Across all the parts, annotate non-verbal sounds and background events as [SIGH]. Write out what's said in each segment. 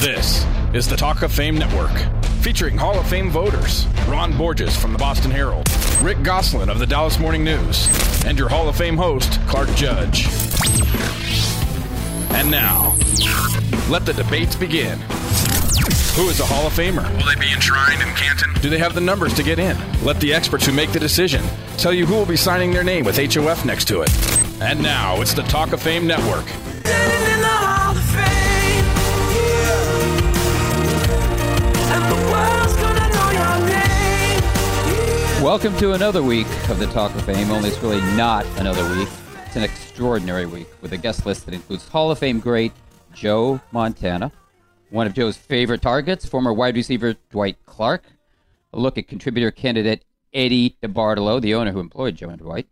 This is the Talk of Fame Network, featuring Hall of Fame voters Ron Borges from the Boston Herald, Rick Gosselin of the Dallas Morning News, and your Hall of Fame host, Clark Judge. And now, let the debates begin. Who is a Hall of Famer? Will they be enshrined in Canton? Do they have the numbers to get in? Let the experts who make the decision tell you who will be signing their name with HOF next to it. And now, it's the Talk of Fame Network. Welcome to another week of the Talk of Fame, only it's really not another week. It's an extraordinary week with a guest list that includes Hall of Fame great Joe Montana, one of Joe's favorite targets, former wide receiver Dwight Clark, a look at contributor candidate Eddie DeBartolo, the owner who employed Joe and Dwight,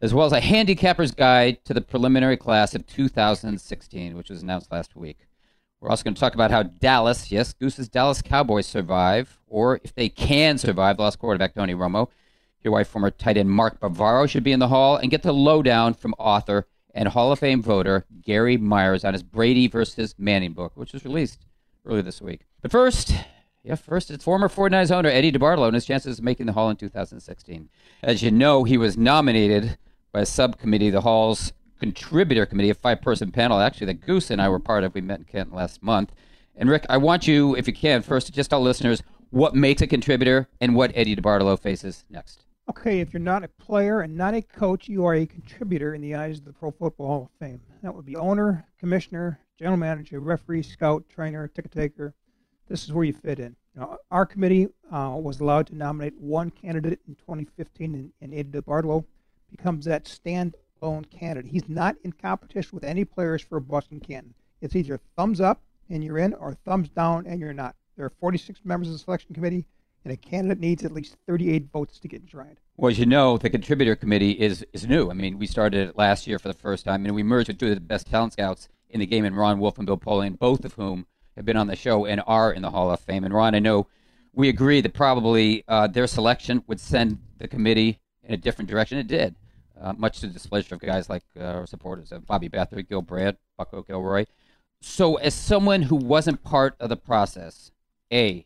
as well as a handicapper's guide to the preliminary class of 2016, which was announced last week. We're also going to talk about how Dallas, yes, Goose's Dallas Cowboys survive, or if they can survive, the lost quarterback Tony Romo. Your wife, former tight end Mark Bavaro, should be in the hall, and get the lowdown from author and Hall of Fame voter Gary Myers on his Brady versus Manning book, which was released earlier this week. But first, yeah, first, it's former 49ers owner Eddie DeBartolo and his chances of making the Hall in 2016. As you know, he was nominated by a subcommittee, the Hall's contributor committee, a five person panel, actually, that Goose and I were part of. We met in Canton last month. And Rick, I want you, if you can, first to just tell listeners what makes a contributor and what Eddie DeBartolo faces next. Okay, if you're not a player and not a coach, you are a contributor in the eyes of the Pro Football Hall of Fame. That would be owner, commissioner, general manager, referee, scout, trainer, ticket taker. This is where you fit in. Now, our committee uh, was allowed to nominate one candidate in 2015, and, and Eddie DeBartolo becomes that standalone candidate. He's not in competition with any players for a Boston Canton. It's either thumbs up and you're in, or thumbs down and you're not. There are 46 members of the selection committee, and a candidate needs at least 38 votes to get enshrined. Well, as you know, the contributor committee is, is new. I mean, we started it last year for the first time, and we merged with two of the best talent scouts in the game, and Ron Wolf and Bill Polian, both of whom have been on the show and are in the Hall of Fame. And Ron, I know we agree that probably uh, their selection would send the committee in a different direction. It did, uh, much to the displeasure of guys like uh, supporters of Bobby Beathard, Gil Brandt, Bucko Kilroy. So, as someone who wasn't part of the process, A,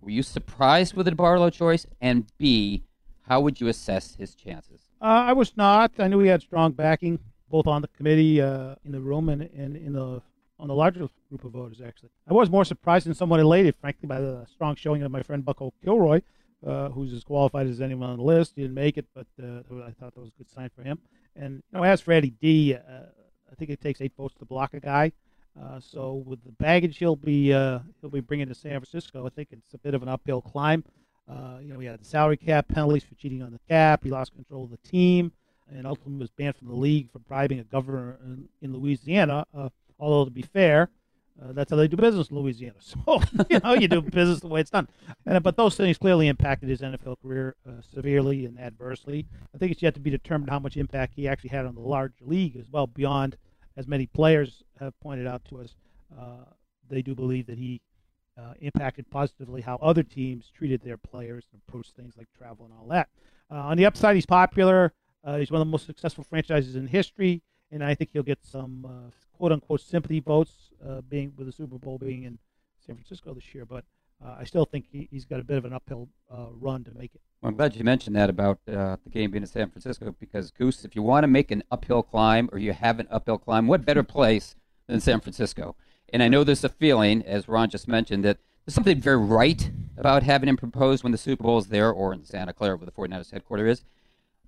were you surprised with DeBartolo choice? And B, how would you assess his chances? Uh, I was not. I knew he had strong backing, both on the committee, uh, in the room, and, and in the on the larger group of voters. Actually, I was more surprised and somewhat elated, frankly, by the strong showing of my friend Bucko Kilroy, uh, who's as qualified as anyone on the list. He didn't make it, but uh, I thought that was a good sign for him. And you know, as for Eddie D, uh, I think it takes eight votes to block a guy. Uh, so with the baggage he'll be he'll be bringing to San Francisco, I think it's a bit of an uphill climb. You know, he had the salary cap penalties for cheating on the cap. He lost control of the team, and ultimately was banned from the league for bribing a governor in, in Louisiana. Although to be fair, uh, that's how they do business in Louisiana. [LAUGHS] So you know, you do business the way it's done. And, but those things clearly impacted his NFL career uh, severely and adversely. I think it's yet to be determined how much impact he actually had on the large league as well, beyond as many players have pointed out to us, uh, they do believe that he uh, impacted positively how other teams treated their players and approached things like travel and all that. Uh, on the upside, he's popular. Uh, he's one of the most successful franchises in history, and I think he'll get some uh, quote unquote sympathy votes, uh, being with the Super Bowl being in San Francisco this year. But I still think he, has got a bit of an uphill run to make it. Well, I'm glad you mentioned that about uh, the game being in San Francisco because Goose, if you want to make an uphill climb or you have an uphill climb, what better place than San Francisco? And I know there's a feeling, as Ron just mentioned, that there's something very right about having him proposed when the Super Bowl is there or in Santa Clara, where the 49ers headquarters is.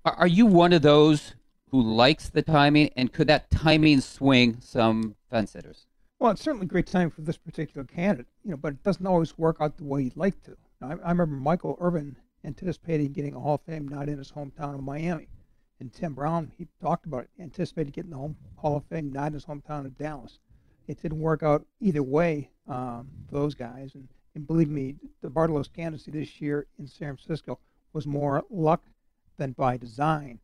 Are you one of those who likes the timing, and could that timing swing some fence sitters? Well, it's certainly a great timing for this particular candidate, you know, but it doesn't always work out the way you'd like to. I, I remember Michael Irvin anticipating getting a Hall of Fame not in his hometown of Miami. And Tim Brown, he talked about it, anticipated getting the home, Hall of Fame not in his hometown of Dallas. It didn't work out either way um, for those guys. And, and believe me, DeBartolo's candidacy this year in San Francisco was more luck than by design.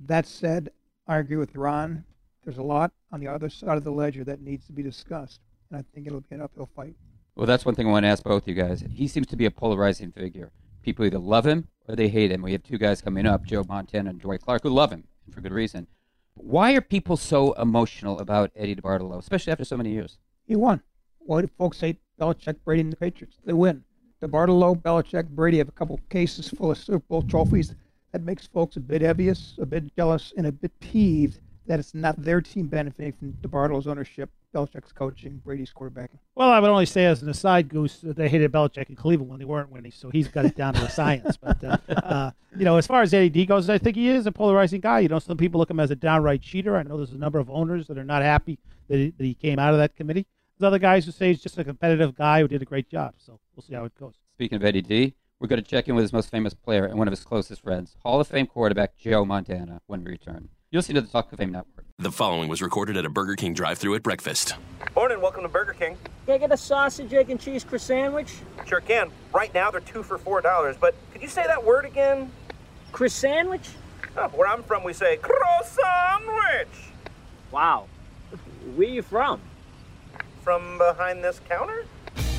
That said, I agree with Ron. There's a lot on the other side of the ledger that needs to be discussed. And I think it'll be an uphill fight. Well, that's one thing I want to ask both you guys. He seems to be a polarizing figure people either love him or they hate him. We have two guys coming up, Joe Montana and Dwight Clark, who love him for good reason. Why are people so emotional about Eddie DeBartolo, especially after so many years? He won. Why do folks hate Belichick, Brady, and the Patriots. They win. DeBartolo, Belichick, Brady have a couple cases full of Super Bowl trophies. That makes folks a bit envious, a bit jealous, and a bit peeved that it's not their team benefiting from DeBartolo's ownership, Belichick's coaching, Brady's quarterbacking. Well, I would only say as an aside, Goose, that they hated Belichick in Cleveland when they weren't winning, so he's got it down to a science. [LAUGHS] But uh, uh, you know, as far as Eddie D goes, I think he is a polarizing guy. You know, some people look at him as a downright cheater. I know there's a number of owners that are not happy that he, that he came out of that committee. There's other guys who say he's just a competitive guy who did a great job. So we'll see how it goes. Speaking of Eddie D, we're going to check in with his most famous player and one of his closest friends, Hall of Fame quarterback Joe Montana, when we return. You'll see to the Talk of Fame Network. The following was recorded at a Burger King drive through at breakfast. Morning, welcome to Burger King. Can I get a sausage, egg, and cheese croissant sandwich? Sure can. Right now they're two for four dollars, but could you say that word again? Croissant sandwich? Oh, where I'm from, we say croissant sandwich. Wow. Where are you from? From behind this counter?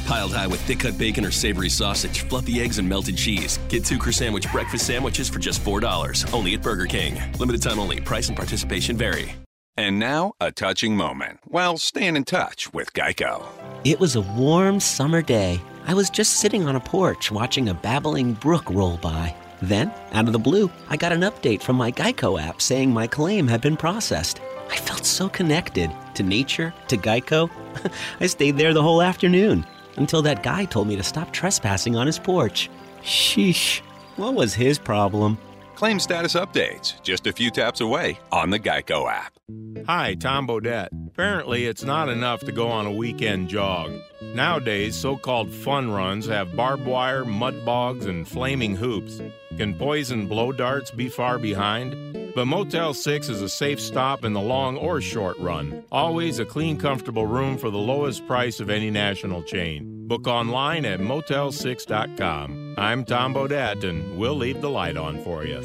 Piled high with thick cut bacon or savory sausage, fluffy eggs, and melted cheese. Get two Croissantwich breakfast sandwiches for just $4. Only at Burger King. Limited time only. Price and participation vary. And now, a touching moment. while staying in touch with Geico. It was a warm summer day. I was just sitting on a porch watching a babbling brook roll by. Then, out of the blue, I got an update from my Geico app saying my claim had been processed. I felt so connected to nature, to Geico. [LAUGHS] I stayed there the whole afternoon until that guy told me to stop trespassing on his porch. Sheesh, what was his problem? Claim status updates just a few taps away on the Geico app. Hi, Tom Bodett. Apparently, it's not enough to go on a weekend jog. Nowadays, so called fun runs have barbed wire, mud bogs, and flaming hoops. Can poison blow darts be far behind? But Motel 6 is a safe stop in the long or short run. Always a clean, comfortable room for the lowest price of any national chain. Book online at motel6.com. I'm Tom Bodett, and we'll leave the light on for you.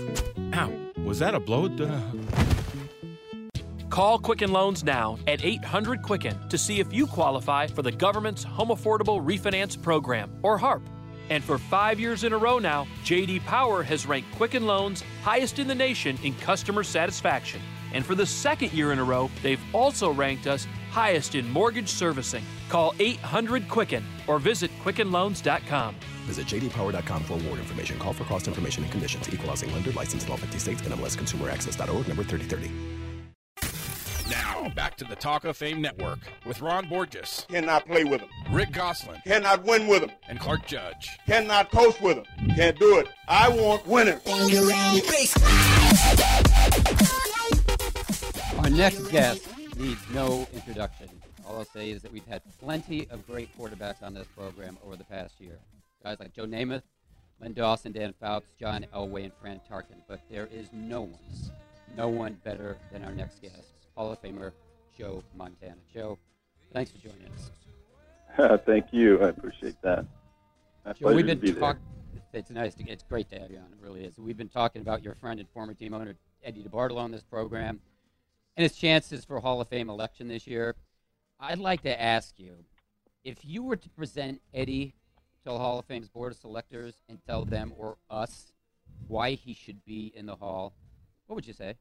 Ow, was that a blow? Call Quicken Loans now at 800 Quicken to see if you qualify for the government's Home Affordable Refinance Program, or HARP. And for five years in a row now, JD Power has ranked Quicken Loans highest in the nation in customer satisfaction. And for the second year in a row, they've also ranked us highest in mortgage servicing. Call 800 Quicken or visit QuickenLoans.com. Visit jdpower.com for award information. Call for cost information and conditions. Equal housing lender licensed in all 50 states. NMLS Consumer Access.org number 3030. Now, back to the Talk of Fame Network with Ron Borges. Cannot play with him. Rick Gosselin. Cannot win with him. And Clark Judge. Cannot coach with him. Can't do it. I want winners. Our next guest needs no introduction. All I'll say is that we've had plenty of great quarterbacks on this program over the past year. Guys like Joe Namath, Len Dawson, Dan Fouts, John Elway, and Fran Tarkenton. But there is no one, no one better than our next guest. Hall of Famer Joe Montana. Joe, thanks for joining us. [LAUGHS] Thank you. I appreciate that. My Joe, we've been talking. It's nice. To, it's great to have you on. It really is. We've been talking about your friend and former team owner Eddie DeBartolo on this program, and his chances for Hall of Fame election this year. I'd like to ask you, if you were to present Eddie to the Hall of Fame's board of selectors and tell them or us why he should be in the Hall, what would you say?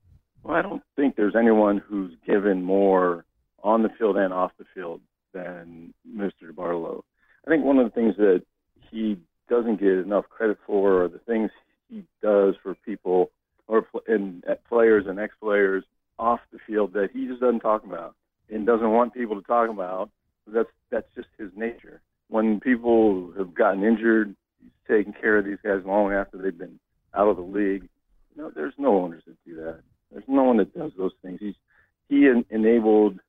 Well, I don't think there's anyone who's given more on the field and off the field than Mr. DeBartolo. I think one of the things that he doesn't get enough credit for are the things he does for people or and players and ex-players off the field that he just doesn't talk about and doesn't want people to talk about. That's that's just his nature. When people have gotten injured, he's taking care of these guys long after they've been out of the league. You know, there's no owners that do that. There's no one that does those things. He's he en- enabled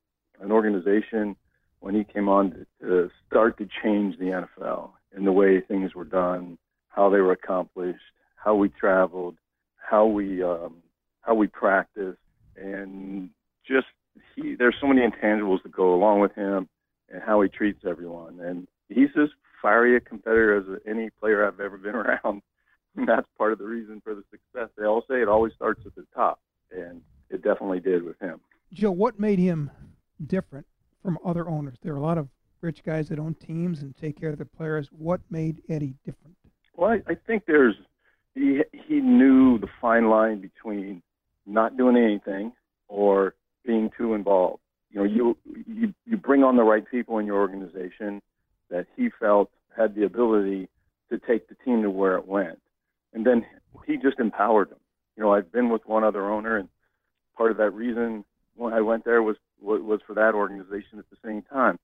an organization when he came on to, to start to change the NFL and the way things were done, how they were accomplished, how we traveled, how we um, how we practiced, and just he. There's so many intangibles that go along with him and how he treats everyone, and he's as fiery a competitor as any player I've ever been [LAUGHS] around. And that's part of the reason for the success. They all say it always starts at the top and it definitely did with him. Joe, what made him different from other owners? There are a lot of rich guys that own teams and take care of their players. What made Eddie different? Well, I, I think there's he he knew the fine line between not doing anything or being too involved. You know, you you you bring on the right people in your organization that he felt had the ability to take the team to where it went. And then he just empowered them. You know, I've been with one other owner, and part of that reason when I went there was was for that organization at the same time,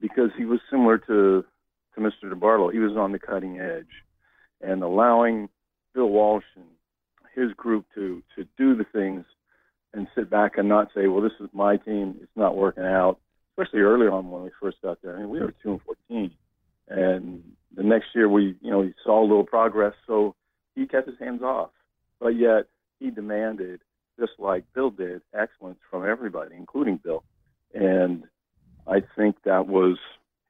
because he was similar to to Mr. DeBartolo. He was on the cutting edge, and allowing Bill Walsh and his group to to do the things and sit back and not say, "Well, this is my team. It's not working out." Especially early on when we first got there. I mean, we were two and fourteen, and the next year we, you know, he saw a little progress, so he kept his hands off. But yet he demanded, just like Bill did, excellence from everybody, including Bill. And I think that was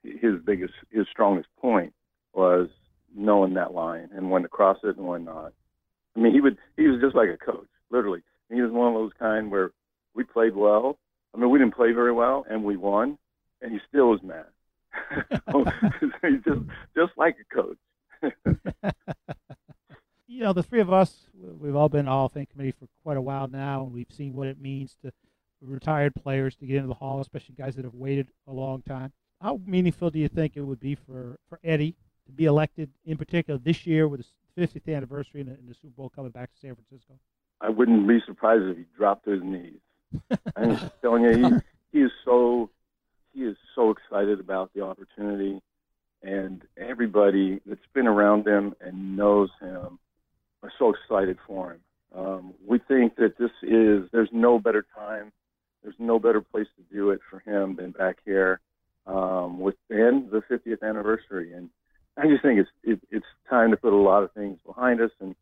his biggest, his strongest point was knowing that line and when to cross it and when not. I mean, he would, he was just like a coach, literally. He was one of those kind where we played well. I mean, we didn't play very well and we won, and he still was mad. [LAUGHS] He's just just like a coach. [LAUGHS] you know, the three of us, we've all been all Fame committee for quite a while now, and we've seen what it means to retired players to get into the Hall, especially guys that have waited a long time. How meaningful do you think it would be for, for Eddie to be elected, in particular this year with 50th anniversary and the, and the Super Bowl coming back to San Francisco? I wouldn't be surprised if he dropped to his knees. I'm [LAUGHS] telling you, he, he is so he is so excited about the opportunity, and everybody that's been around him and knows him are so excited for him. Um, we think that this is there's no better time, there's no better place to do it for him than back here um, within the 50th anniversary, and I just think it's it, it's time to put a lot of things behind us, and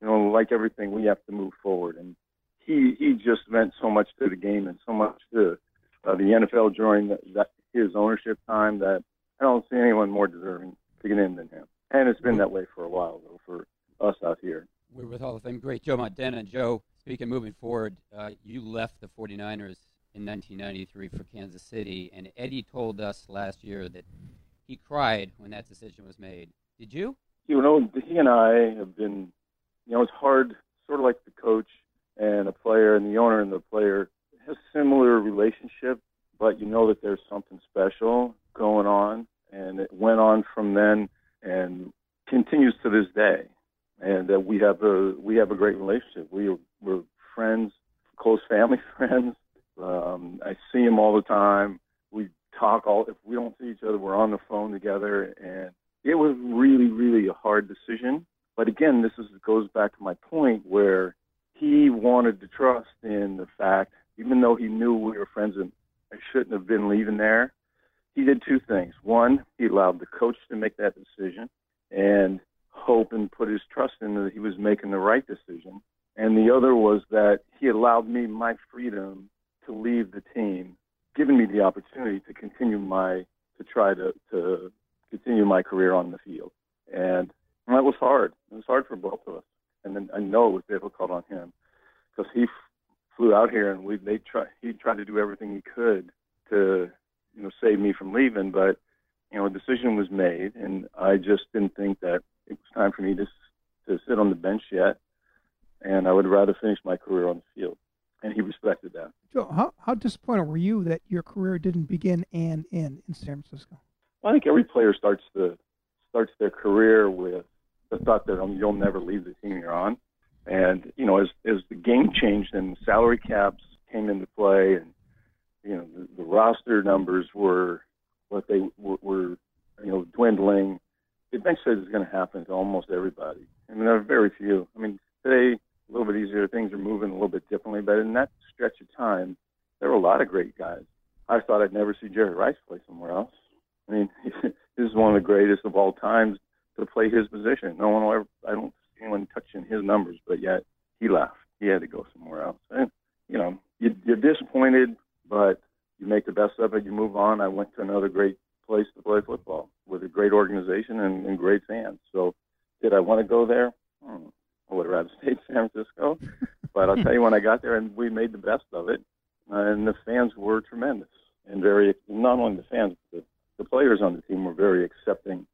you know, like everything, we have to move forward. And he he just meant so much to the game and so much to uh, the NFL during the, that, his ownership time that I don't see anyone more deserving to get in than him. And it's been that way for a while, though, for us out here. We're with Hall of Fame great Joe Montana. Joe, speaking moving forward, uh, you left the 49ers in 1993 for Kansas City, and Eddie told us last year that he cried when that decision was made. Did you? You know, he and I have been, you know, it's hard, sort of like the coach and a player and the owner and the player has similar relationship, but you know that there's something special going on, and it went on from then and continues to this day. And that we have a we have a great relationship. We we're friends, close family [LAUGHS] friends. Um, I see him all the time. Talk all. If we don't see each other, we're on the phone together. And it was really, really a hard decision. But again, this is goes back to my point where he wanted to trust in the fact even though he knew we were friends and I shouldn't have been leaving there, he did two things. One, he allowed the coach to make that decision and hope and put his trust in that he was making the right decision. And the other was that he allowed me my freedom to leave the team, giving me the opportunity to continue my to try to to continue my career on the field. And that was hard. It was hard for both of us. And then I know it was difficult on him because he flew out here and we they try he tried to do everything he could to you know save me from leaving but you know a decision was made and I just didn't think that it was time for me to to sit on the bench yet and I would rather finish my career on the field and he respected that. Joe, how how disappointed were you that your career didn't begin and end in San Francisco? Well, I think every player starts the starts their career with the thought that um, you'll never leave the team you're on. And you know, as as the game changed and salary caps came into play, and you know, the, the roster numbers were what they were, were you know dwindling. Eventually, it's going to happen to almost everybody. I mean, there are very few. I mean, today a little bit easier. Things are moving a little bit differently, but in that stretch of time, there were a lot of great guys. I thought I'd never see Jerry Rice play somewhere else. I mean, [LAUGHS] this is one of the greatest of all times to play his position. No one will ever. I don't see anyone touching his numbers, but yet he left. He had to go somewhere else. And, you know, you, you're disappointed, but you make the best of it. You move on. I went to another great place to play football with a great organization and, and great fans. So, did I want to go there? Hmm. Stayed in [LAUGHS] San Francisco. but I'll tell you, when I got there, and we made the best of it, uh, and the fans were tremendous and very. Not only the fans, but the, the players on the team were very accepting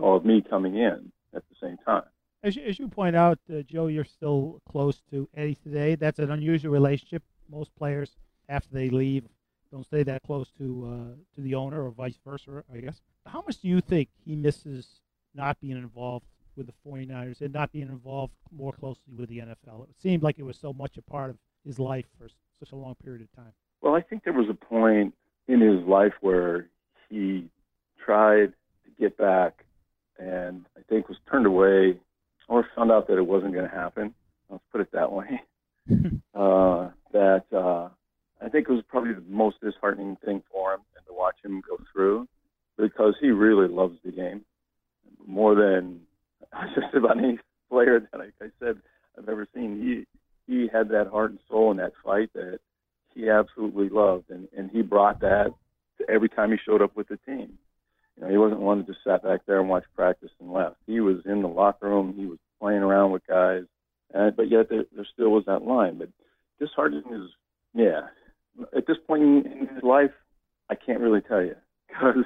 of me coming in at the same time. As you, as you point out, uh, Joe, you're still close to Eddie today. That's an unusual relationship. Most players, after they leave, don't stay that close to uh, to the owner or vice versa, I guess. How much do you think he misses not being involved with the 49ers and not being involved more closely with the NFL? It seemed like it was so much a part of his life for such a long period of time. Well, I think there was a point in his life where he tried to get back and I think was turned away or found out that it wasn't going to happen. Let's put it that way. [LAUGHS] uh, that uh, I think it was probably the most disheartening thing for him and to watch him go through because he really loves the game more than just [LAUGHS] about any player that I, said I've ever seen. He he had that heart and soul in that fight that he absolutely loved, and and he brought that to every time he showed up with the team. You know, he wasn't one that just sat back there and watched practice and left. He was in the locker room. He was playing around with guys, and, but yet there, there still was that line. But disheartening is, yeah. At this point in his life, I can't really tell you [LAUGHS] because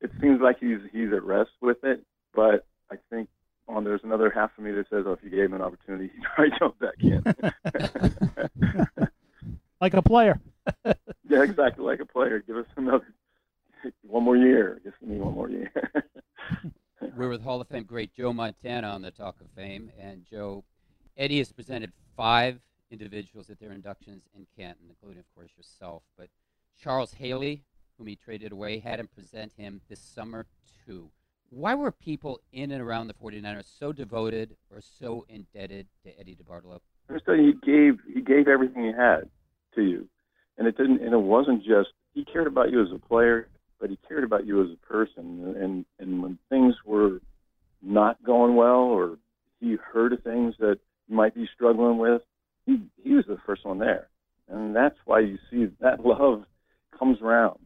it seems like he's he's at rest with it. But I think on there's another half of me that says, oh, if you gave him an opportunity, [LAUGHS] he'd probably jump back in. [LAUGHS] like a player. [LAUGHS] yeah, exactly like a player. Give us another one more year. Just give me one more year. We're with Hall of Fame great Joe Montana on the Talk of Fame, and Joe, Eddie has presented five individuals at their inductions in Canton, including, of course, yourself. But Charles Haley, whom he traded away, had him present him this summer too. Why were people in and around the 49ers so devoted or so indebted to Eddie DeBartolo? First, he gave he gave everything he had to you, and it didn't. And it wasn't just he cared about you as a player, but he cared about you as a person. And and when things were not going well, or he heard of things that you might be struggling with, he he was the first one there, and that's why you see that [LAUGHS] love comes around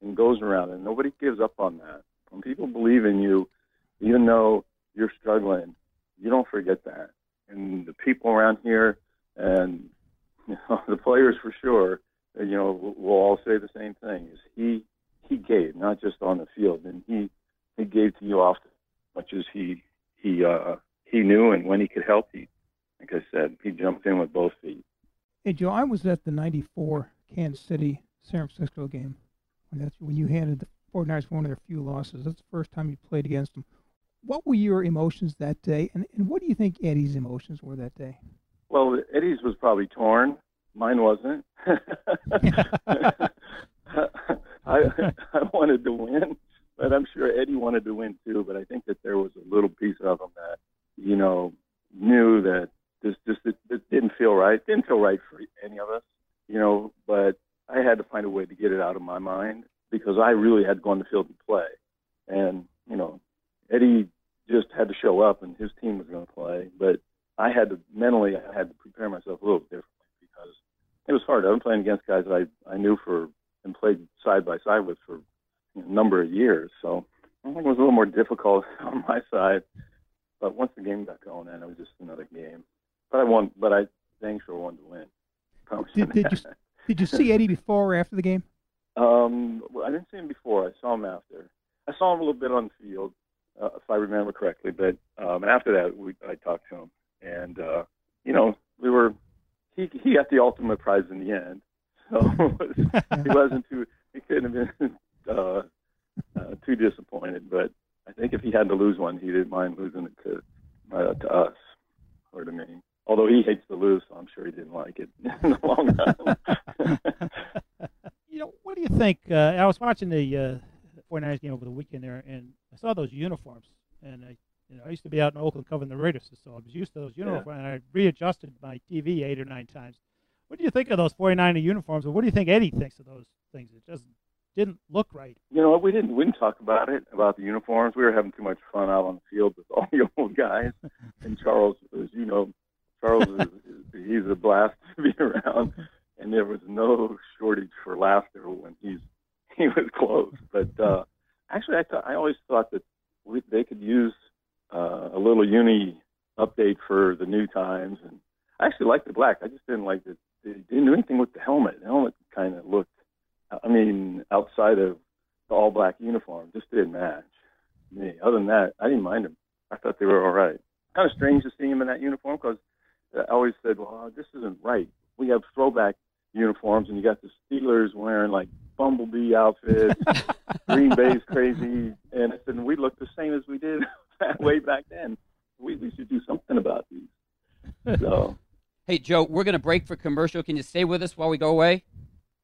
and goes around, and nobody gives up on that. When people believe in you, even though you're struggling, you don't forget that. And the people around here, and [LAUGHS] you know, the players for sure, you know, will all say the same thing: is he he gave, not just on the field, and he he gave to you as much as he he uh, he knew, and when he could help, he like I said, he jumped in with both feet. Hey Joe, I was at the '94 Kansas City San Francisco game when that's when you handed the 49ers one of their few losses. That's the first time you played against them. What were your emotions that day, and, and what do you think Eddie's emotions were that day? Well, Eddie's was probably torn. Mine wasn't. [LAUGHS] I I wanted to win, but I'm sure Eddie wanted to win too. But I think that there was a little piece of him that you know knew that this just it didn't feel right. It didn't feel right for any of us, you know. But I had to find a way to get it out of my mind because I really had to go on the field and play. And you know, Eddie just had to show up, and his team was going to play. But I had to mentally, I had to prepare myself a little differently because it was hard. I'm playing against guys that I I knew for and played side by side with for you know, a number of years. So I think it was a little more difficult [LAUGHS] on my side. But once the game got going, and it was just another game. But I won. But I dang sure wanted to win. Did, did you did you see Eddie before or after the game? Um, well, I didn't see him before. I saw him after. I saw him a little bit on the field, uh, if I remember correctly. But um, after that, we, I talked to him, and uh, you know, we were. He he got the ultimate prize in the end, [LAUGHS] so he wasn't too. He couldn't have been [LAUGHS] uh, uh, too disappointed. But I think if he had to lose one, he didn't mind losing it to uh, to us or to me. Although he hates to lose, so I'm sure he didn't like it [LAUGHS] in the long run. you know, what do you think? Uh, I was watching the uh, 49ers game over the weekend there, and I saw those uniforms. And I, you know, I used to be out in Oakland covering the Raiders, so I was used to those uniforms. Yeah. And I readjusted my TV eight or nine times. What do you think of those 49er uniforms, or what do you think Eddie thinks of those things? It just didn't look right. You know, we didn't we didn't talk about it about the uniforms. We were having too much fun out on the field with all the [LAUGHS] old guys. and Charles, as you know, Charles is, is [LAUGHS] he's a blast to be around, and there was no shortage for laughter when he's he was close. But uh, actually, I th- I always thought that we, they could use uh, a little uni update for the new times, and I actually liked the black. I just didn't like that they didn't do anything with the helmet. The helmet kind of looked. I mean, outside of the all black uniform, just didn't match me. Other than that, I didn't mind them. I thought they were all right. Kind of strange to see him in that uniform because I always said, well, this isn't right. We have throwback uniforms, and you got the Steelers wearing like bumblebee outfits, [LAUGHS] Green Bay's crazy, and said we look the same as we did [LAUGHS] way back then. We we should do something about these. So [LAUGHS] Hey, Joe, we're going to break for commercial. Can you stay with us while we go away?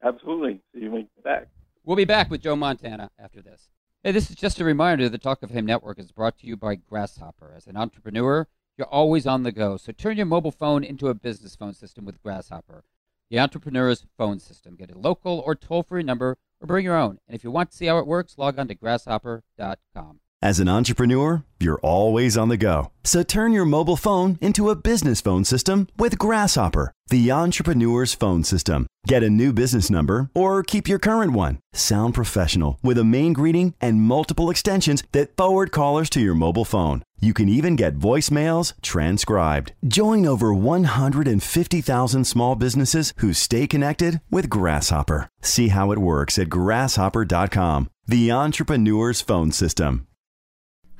absolutely, see you when you get back. We'll be back with Joe Montana after this. Hey, this is just a reminder the Talk of Him Network is brought to you by Grasshopper. As an entrepreneur, you're always on the go, so turn your mobile phone into a business phone system with Grasshopper, the entrepreneur's phone system. Get a local or toll free number or bring your own. And if you want to see how it works, log on to grasshopper.com. As an entrepreneur, you're always on the go. So turn your mobile phone into a business phone system with Grasshopper, the entrepreneur's phone system. Get a new business number or keep your current one. Sound professional with a main greeting and multiple extensions that forward callers to your mobile phone. You can even get voicemails transcribed. Join over 150,000 small businesses who stay connected with Grasshopper. See how it works at grasshopper.com, the entrepreneur's phone system.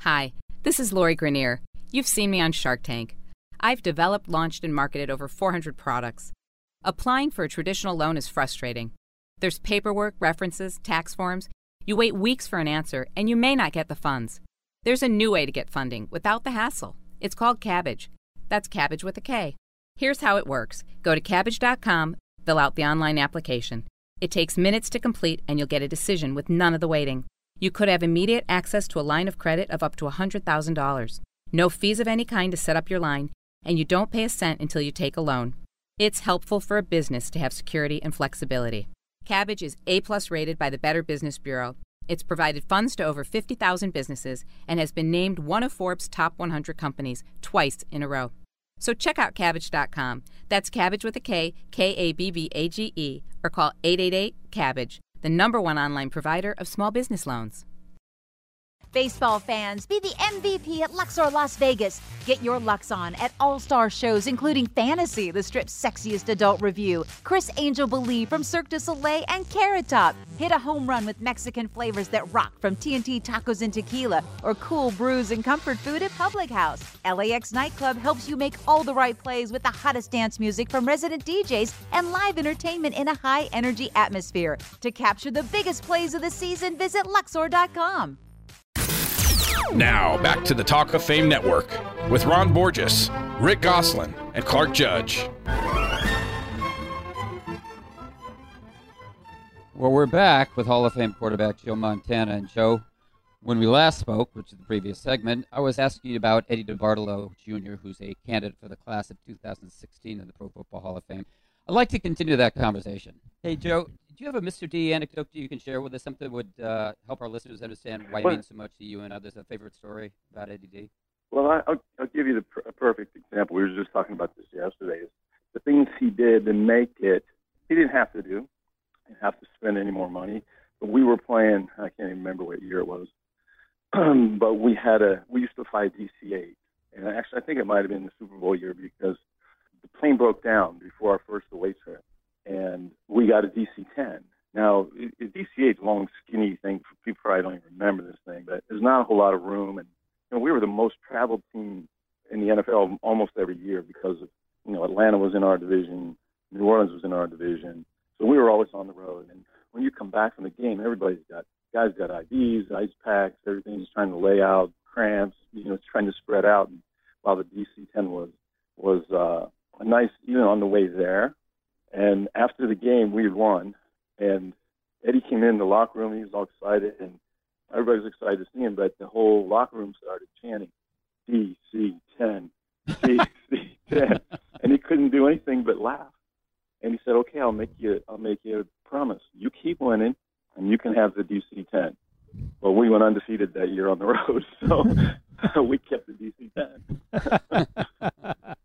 Hi, this is Lori Greiner. You've seen me on Shark Tank. I've developed, launched, and marketed over 400 products. Applying for a traditional loan is frustrating. There's paperwork, references, tax forms. You wait weeks for an answer, and you may not get the funds. There's a new way to get funding without the hassle. It's called Kabbage. That's Kabbage with a K. Here's how it works go to kabbage.com, fill out the online application. It takes minutes to complete, and you'll get a decision with none of the waiting. You could have immediate access to a line of credit of up to $100,000. No fees of any kind to set up your line, and you don't pay a cent until you take a loan. It's helpful for a business to have security and flexibility. Kabbage is A plus rated by the Better Business Bureau. It's provided funds to over 50,000 businesses and has been named one of Forbes' top 100 companies twice in a row. So check out Kabbage.com. That's Kabbage with a K, K A B B A G E, or call 888 Cabbage, the number one online provider of small business loans. Baseball fans, be the MVP at Luxor Las Vegas. Get your Lux on at all star shows, including Fantasy, the strip's sexiest adult revue, Criss Angel Believe from Cirque du Soleil, and Carrot Top. Hit a home run with Mexican flavors that rock from TNT Tacos and Tequila, or cool brews and comfort food at Public House. LAX Nightclub helps you make all the right plays with the hottest dance music from resident DJs and live entertainment in a high energy atmosphere. To capture the biggest plays of the season, visit Luxor.com. Now, back to the Talk of Fame Network with Ron Borges, Rick Gosselin, and Clark Judge. Well, we're back with Hall of Fame quarterback Joe Montana. And Joe, when we last spoke, which is the previous segment, I was asking you about Eddie DeBartolo Jr., who's a candidate for the class of 2016 in the Pro Football Hall of Fame. I'd like to continue that conversation. Hey, Joe, do you have a Mr. D anecdote that you can share with us? Something that would uh, help our listeners understand why it means so much to you and others. A favorite story about Eddie D. Well, I, I'll, I'll give you the per- perfect example. We were just talking about this yesterday. The things he did to make it, he didn't have to do. He didn't have to spend any more money. But we were playing. I can't even remember what year it was. [CLEARS THROAT] but we had a. We used to fly DC-8, and actually, I think it might have been the Super Bowl year because the plane broke down before our first away trip, and we got a DC-10. Now, it- it- DC-8 is a long, skinny thing. People probably don't even remember this thing, but there's not a whole lot of room, and you know, we were the most traveled team in the NFL almost every year because of, you know, Atlanta was in our division, New Orleans was in our division. So we were always on the road. And when you come back from the game, everybody's got, guys got IVs, ice packs, everything's trying to lay out, cramps, you know, it's trying to spread out. And while the DC-10 was, was, uh, a nice, even on the way there. And after the game, we had won. And Eddie came in the locker room. He was all excited, and everybody was excited to see him. But the whole locker room started chanting, DC 10, DC 10, and he couldn't do anything but laugh. And he said, "Okay, I'll make you, I'll make you a promise. You keep winning, and you can have the DC 10." Well, we went undefeated that year on the [LAUGHS] road, so [LAUGHS] we kept the DC 10.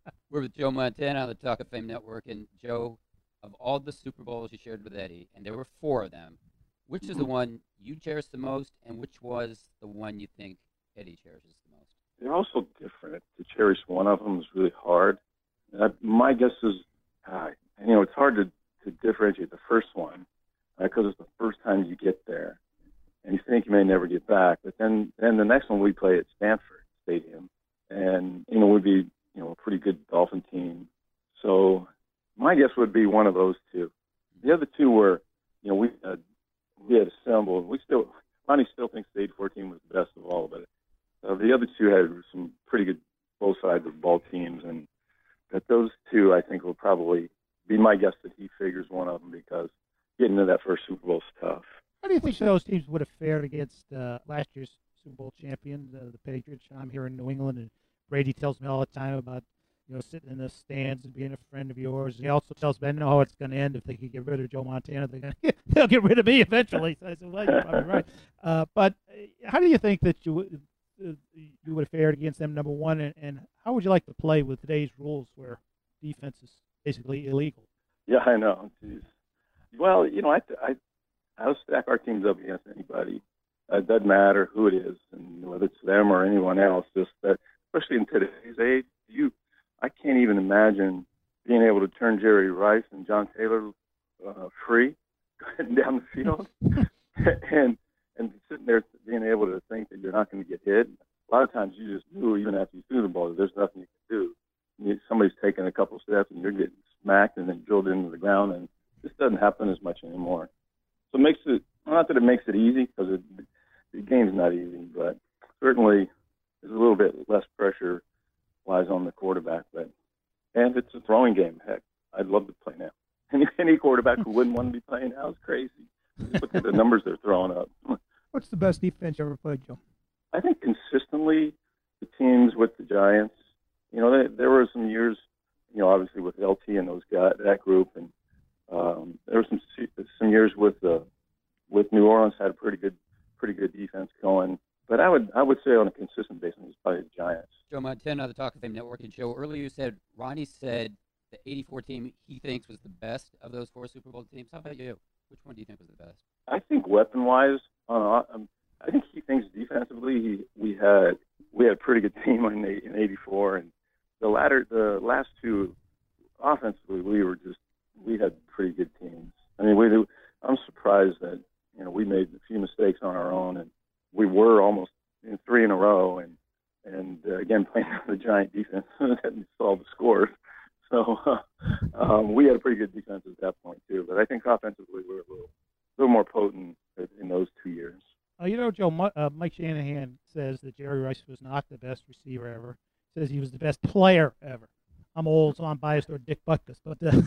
[LAUGHS] We're with Joe Montana on the Talk of Fame Network. And Joe, of all the Super Bowls you shared with Eddie, and there were four of them, which is the mm-hmm. one you cherish the most, and which was the one you think Eddie cherishes the most? they're also different. To cherish one of them is really hard. I, my guess is, uh, you know, it's hard to, to differentiate the first one uh, because it's the first time you get there, and you think you may never get back. But then, then the next one we play at Stanford Stadium, and you know, we'd be you know a pretty good Dolphin team. So my guess would be one of those two. the other two were, you know, we had, we had assembled. We still Ronnie still thinks the '84 team was the best of all, but uh, the other two had some pretty good both sides of ball teams, and that those two I think will probably be my guess that he figures one of them because getting to that first Super Bowl is tough. How do you think those teams would have fared against uh, last year's Super Bowl champion, the, the Patriots? I'm here in New England, and Brady tells me all the time about you know sitting in the stands and being a friend of yours. He also tells know how it's going to end if they can get rid of Joe Montana. They're gonna, [LAUGHS] they'll get rid of me eventually. So I said, well, you're probably right. Uh, but uh, how do you think that you uh, you would have fared against them? Number one, and, and how would you like to play with today's rules where defense is basically illegal? Yeah, I know. Jeez. Well, you know, I, I I'll stack our teams up against anybody. It doesn't matter who it is, and whether it's them or anyone else. Just that, especially in today's age, you, I can't even imagine being able to turn Jerry Rice and John Taylor uh, free [LAUGHS] down the field, [LAUGHS] and and sitting there being able to think that you're not going to get hit. A lot of times, you just knew even after you threw the ball, that there's nothing you can do. You, somebody's taking a couple steps, and you're getting smacked and then drilled into the ground, and this doesn't happen as much anymore. So it makes it not that it makes it easy because the game's not easy, but certainly there's a little bit less pressure lies on the quarterback. But and it's a throwing game. Heck, I'd love to play now. [LAUGHS] Any any quarterback who wouldn't want to be playing now is crazy. Look at the numbers they're throwing up. [LAUGHS] What's the best defense you ever played, Joe? I think consistently the teams with the Giants. You know, there, there were some years, you know, obviously with LT and those guys, that group, and um, there were some some years with uh, with New Orleans had a pretty good pretty good defense going. But I would I would say on a consistent basis, it's probably the Giants. Joe Montana, the Talk of Fame Network and show. Earlier, you said Ronnie said the '84 team he thinks was the best of those four Super Bowl teams. How about you? Which one do you think was the best? I think weapon wise, uh, um, I think he thinks defensively he, we had we had a pretty good [LAUGHS] team in in '84, and the latter the last two offensively we were just we had pretty good teams. I mean, we I'm surprised that you know we made a few mistakes on our own, and we were almost in three in a row, and and uh, again playing [LAUGHS] the giant defense [LAUGHS] that saw the scores. So uh, [LAUGHS] um, we had a pretty good defense at that point too. But I think offensively we were a little, little more potent in those two years. Uh, you know, Joe, uh, Mike Shanahan says that Jerry Rice was not the best receiver ever. Says he was the best player ever. I'm old, so I'm biased toward Dick Butkus, but uh,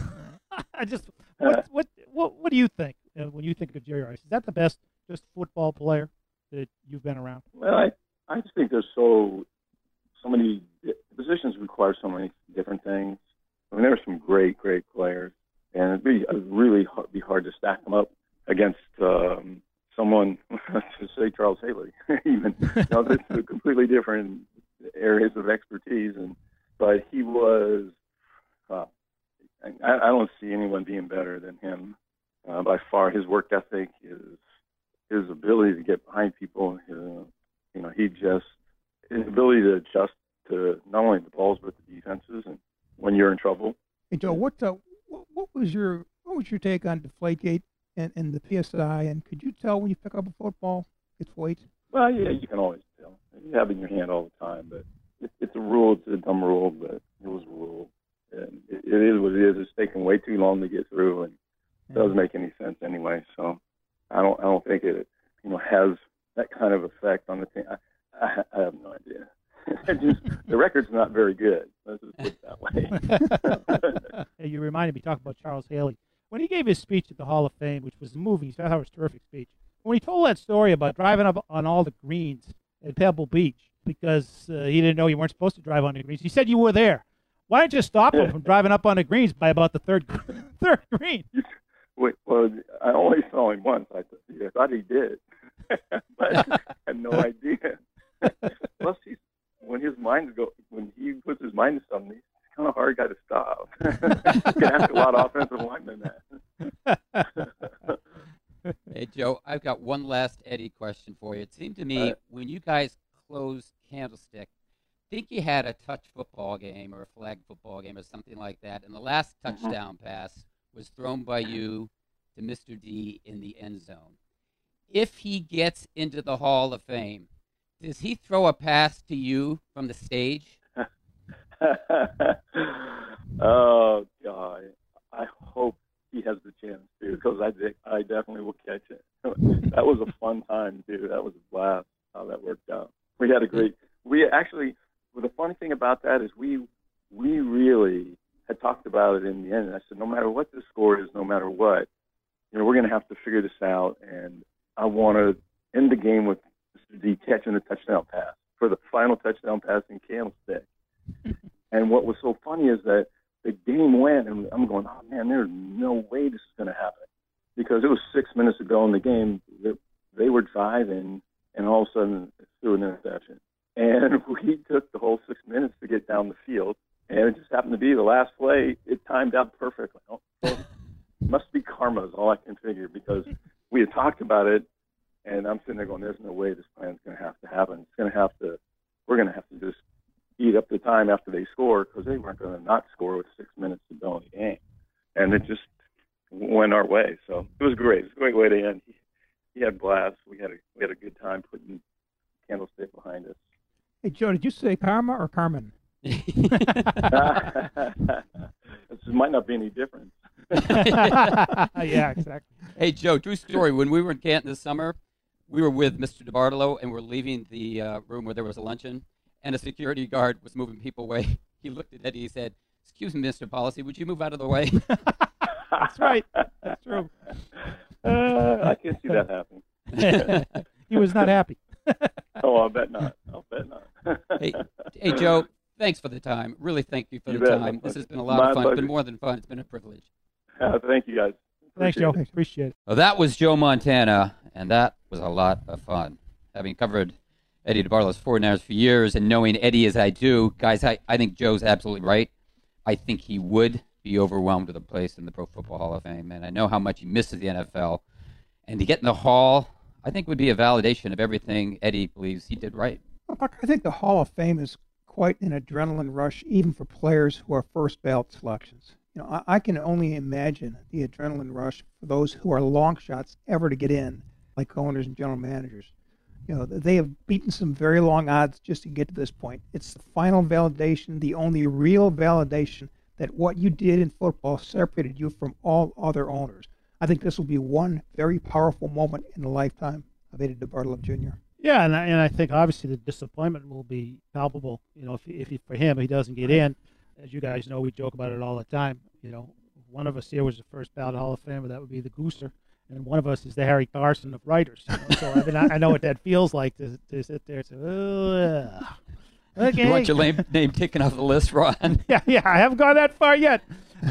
I just what, what what what do you think uh, when you think of Jerry Rice? Is that the best just football player that you've been around? Well, I I just think there's so so many positions require so many different things. I mean, there are some great great players, and it'd be it'd really hard, be hard to stack them up against um, someone [LAUGHS] to say Charles Haley. [LAUGHS] Even you know, it's completely different areas of expertise, and but he was. Uh, I, I don't see anyone being better than him uh, by far. His work ethic, his his ability to get behind people, his, you know, he just his ability to adjust to not only the balls but the defenses, and when you're in trouble. Hey Joe, what uh, what, was your what was your take on Deflategate and, and the PSI? And could you tell when you pick up a football it's weight? Well, yeah, you can always tell. You have it in your hand all the time, but it, it's a rule. It's a dumb rule, but it was a rule. And it, it is what it is. It's taking way too long to get through, and it doesn't make any sense anyway. So I don't I don't think it you know has that kind of effect on the team. I, I, I have no idea. [LAUGHS] just, the record's not very good. Let's just put it that way. [LAUGHS] hey, you reminded me talking about Charles Haley when he gave his speech at the Hall of Fame, which was moving. I thought it was a terrific speech. When he told that story about driving up on all the greens at Pebble Beach because uh, he didn't know you weren't supposed to drive on the greens, he said you were there. Why didn't you stop him from driving up on the greens by about the third [LAUGHS] third green? Wait, well, I only saw him once. I, th- I thought he did, [LAUGHS] but I had no idea. [LAUGHS] Plus, he's when his mind go when he puts his mind to something, he's kind of hard guy to stop. you can ask a lot of offensive linemen that. [LAUGHS] hey Joe, I've got one last Eddie question for you. It seemed to me when you guys closed Candlestick, I think you had a touch football game or a flag football game or something like that, and the last Mm-hmm. touchdown pass was thrown by you to Mr. D in the end zone. If he gets into the Hall of Fame, does he throw a pass to you from the stage? [LAUGHS] oh God, I hope he has the chance to because I de- I definitely will catch it. [LAUGHS] that was a fun time too. That was a blast how that worked out. We had a great. We actually. Well, the funny thing about that is we we really had talked about it in the end. And I said, no matter what the score is, no matter what, you know, we're going to have to figure this out. And I want to end the game with Mr. D catching the touchdown pass for the final touchdown pass in Candlestick. [LAUGHS] and what was so funny is that the game went, and I'm going, oh man, there's no way this is going to happen because it was six minutes ago in the game. They, they were driving, and all of a sudden threw an interception. And [LAUGHS] we took the whole six minutes to get down the field, and it just happened to be the last play. It timed out perfectly. Oh, so [LAUGHS] must be karma, is all I can figure, because we had talked about it, and I'm sitting there going, "There's no way this plan's going to have to happen. It's going to have to. We're going to have to just eat up the time after they score because they weren't going to not score with six minutes to go in the game, and it just went our way. So it was great. It was a great way to end. He, he had blast. We had a we had a good time putting Candlestick behind us. Hey, Joe, did you say Karma or Carmen? It might not be any different. [LAUGHS] yeah, exactly. Hey, Joe, true story. When we were in Canton this summer, we were with Mr. DeBartolo and we're leaving the uh, room where there was a luncheon, and a security guard was moving people away. [LAUGHS] He looked at Eddie. And he said, "Excuse me, Mr. Policy, would you move out of the way?" [LAUGHS] That's right. That's true. Uh, I can see that happening. he was not happy. oh, I'll bet not. I'll bet not. hey, hey, Joe. Thanks for the time. Really, thank you for You the bet. time. This has been a lot My of fun. It's been more than fun. It's been a privilege. Uh, thank you, guys. Thanks, Joe. Appreciate it. Well, that was Joe Montana, and that was a lot of fun. Having covered Eddie DeBartolo's 49ers for years and knowing Eddie as I do, guys, I, I think Joe's absolutely right. I think he would be overwhelmed with a place in the Pro Football Hall of Fame, and I know how much he misses the NFL. And to get in the Hall, I think would be a validation of everything Eddie believes he did right. I think the Hall of Fame is quite an adrenaline rush, even for players who are first ballot selections. You know, I, I can only imagine the adrenaline rush for those who are long shots ever to get in, like owners and general managers. You know, they have beaten some very long odds just to get to this point. It's the final validation, the only real validation that what you did in football separated you from all other owners. I think this will be one very powerful moment in the lifetime of Eddie DeBartolo Jr. Yeah, and I, and I think obviously the disappointment will be palpable. You know, if if he, for him he doesn't get in, as you guys know, we joke about it all the time. You know, one of us here was the first ballot Hall of Famer. That would be the Gooser, and one of us is the Harry Carson of writers. You know? So I mean, I, I know what that feels like to, to sit there and say, oh, ugh. okay. You want your name, name taken off the list, Ron? [LAUGHS] yeah, yeah, I haven't gone that far yet.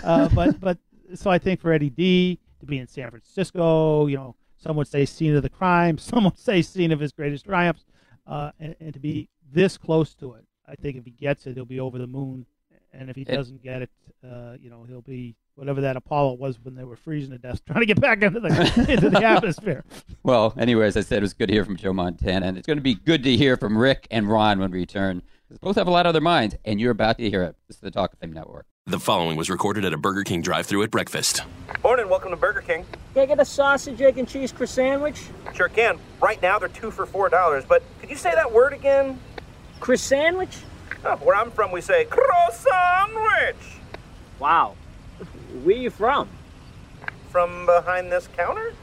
Uh, but but so I think for Eddie D to be in San Francisco, you know, some would say scene of the crime, [LAUGHS] some would say scene of his greatest triumphs, uh, and, and to be this close to it, I think if he gets it, he'll be over the moon. And if he doesn't get it, uh, you know, he'll be whatever that Apollo was when they were freezing to death, [LAUGHS] trying to get back into the [LAUGHS] into the atmosphere. Well, anyway, as I said, it was good to hear from Joe Montana, and it's going to be good to hear from Rick and Ron when we return. Both have a lot on their minds, and you're about to hear it. This is the Talk of Fame Network. The following was recorded at a Burger King drive-thru at breakfast. Morning, welcome to Burger King. Can I get a sausage, egg, and cheese croissant sandwich? Sure can. Right now they're two for four dollars, but could you say that word again? Croissant sandwich? Oh, where I'm from, we say croissant sandwich. Wow. Where you from? From behind this counter?